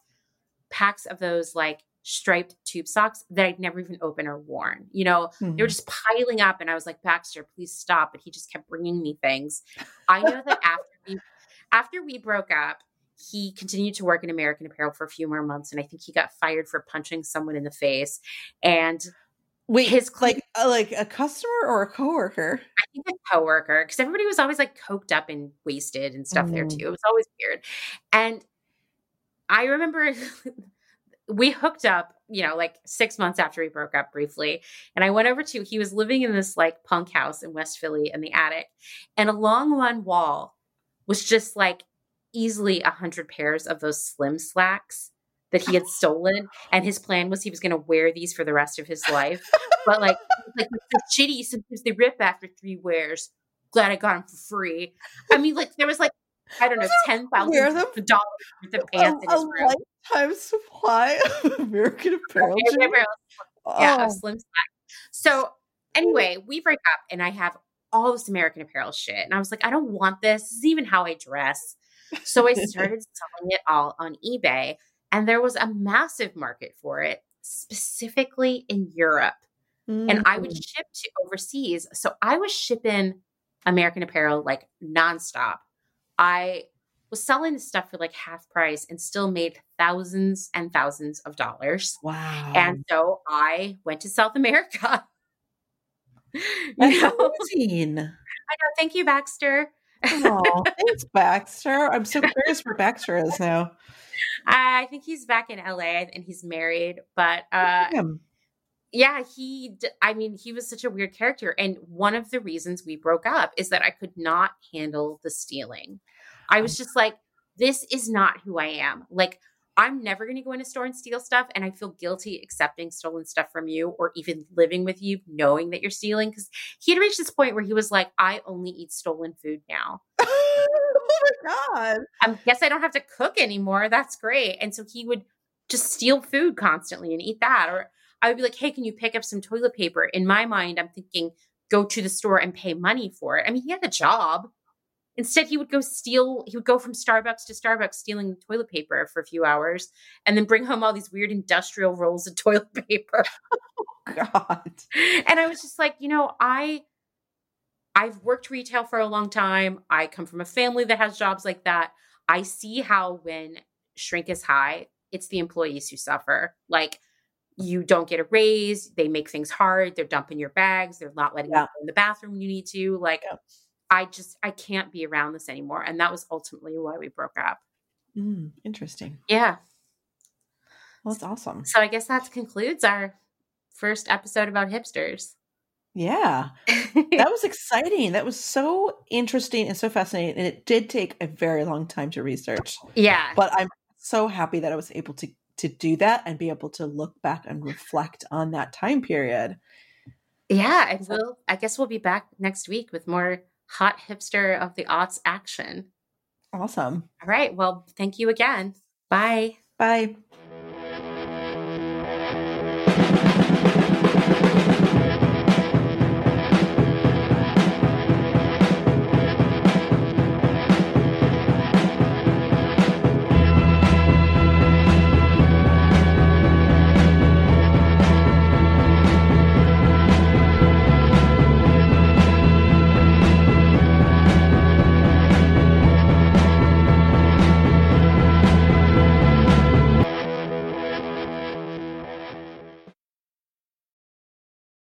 packs of those like striped tube socks that I'd never even opened or worn. You know, mm-hmm. they were mm-hmm. just piling up, and I was like, Baxter, please stop. But he just kept bringing me things. I know that after we after we broke up, he continued to work in American Apparel for a few more months, and I think he got fired for punching someone in the face. And Wait, his like uh, like a customer or a coworker? I think a coworker because everybody was always like coked up and wasted and stuff mm. there too. It was always weird. And I remember we hooked up, you know, like six months after we broke up briefly. And I went over to, he was living in this like punk house in West Philly in the attic. And along one wall was just like easily a hundred pairs of those slim slacks that he had stolen, and his plan was he was going to wear these for the rest of his life. but like, like the shitty. Sometimes they rip after three wears. Glad I got them for free. I mean, like there was like I don't know ten thousand dollars worth of pants a, in his room. Lifetime supply of American Apparel. Yeah, oh. slim slack. So anyway, we break up, and I have all this American Apparel shit, and I was like, I don't want this. This is even how I dress. So I started selling it all on eBay. And there was a massive market for it, specifically in Europe. Mm-hmm. And I would mm. ship to overseas. So I was shipping American Apparel like nonstop. I was selling the stuff for like half price and still made thousands and thousands of dollars. Wow. And so I went to South America. That's know? amazing. I know. Thank you, Baxter. Oh, thanks, Baxter. I'm so curious where Baxter is now. I think he's back in LA and he's married, but uh, yeah, he, I mean, he was such a weird character. And one of the reasons we broke up is that I could not handle the stealing. I was just like, this is not who I am. Like, I'm never going to go in a store and steal stuff. And I feel guilty accepting stolen stuff from you or even living with you knowing that you're stealing. Cause he had reached this point where he was like, I only eat stolen food now. oh my God. I guess I don't have to cook anymore. That's great. And so he would just steal food constantly and eat that. Or I would be like, hey, can you pick up some toilet paper? In my mind, I'm thinking, go to the store and pay money for it. I mean, he had a job. Instead, he would go steal, he would go from Starbucks to Starbucks stealing toilet paper for a few hours and then bring home all these weird industrial rolls of toilet paper. Oh, God. And I was just like, you know, I I've worked retail for a long time. I come from a family that has jobs like that. I see how when shrink is high, it's the employees who suffer. Like you don't get a raise, they make things hard, they're dumping your bags, they're not letting yeah. you go in the bathroom when you need to. Like yeah. I just I can't be around this anymore. And that was ultimately why we broke up. Mm, interesting. Yeah. Well, that's awesome. So I guess that concludes our first episode about hipsters. Yeah. that was exciting. That was so interesting and so fascinating. And it did take a very long time to research. Yeah. But I'm so happy that I was able to to do that and be able to look back and reflect on that time period. Yeah, and we'll I guess we'll be back next week with more hot hipster of the aughts action. Awesome. All right. Well, thank you again. Bye. Bye.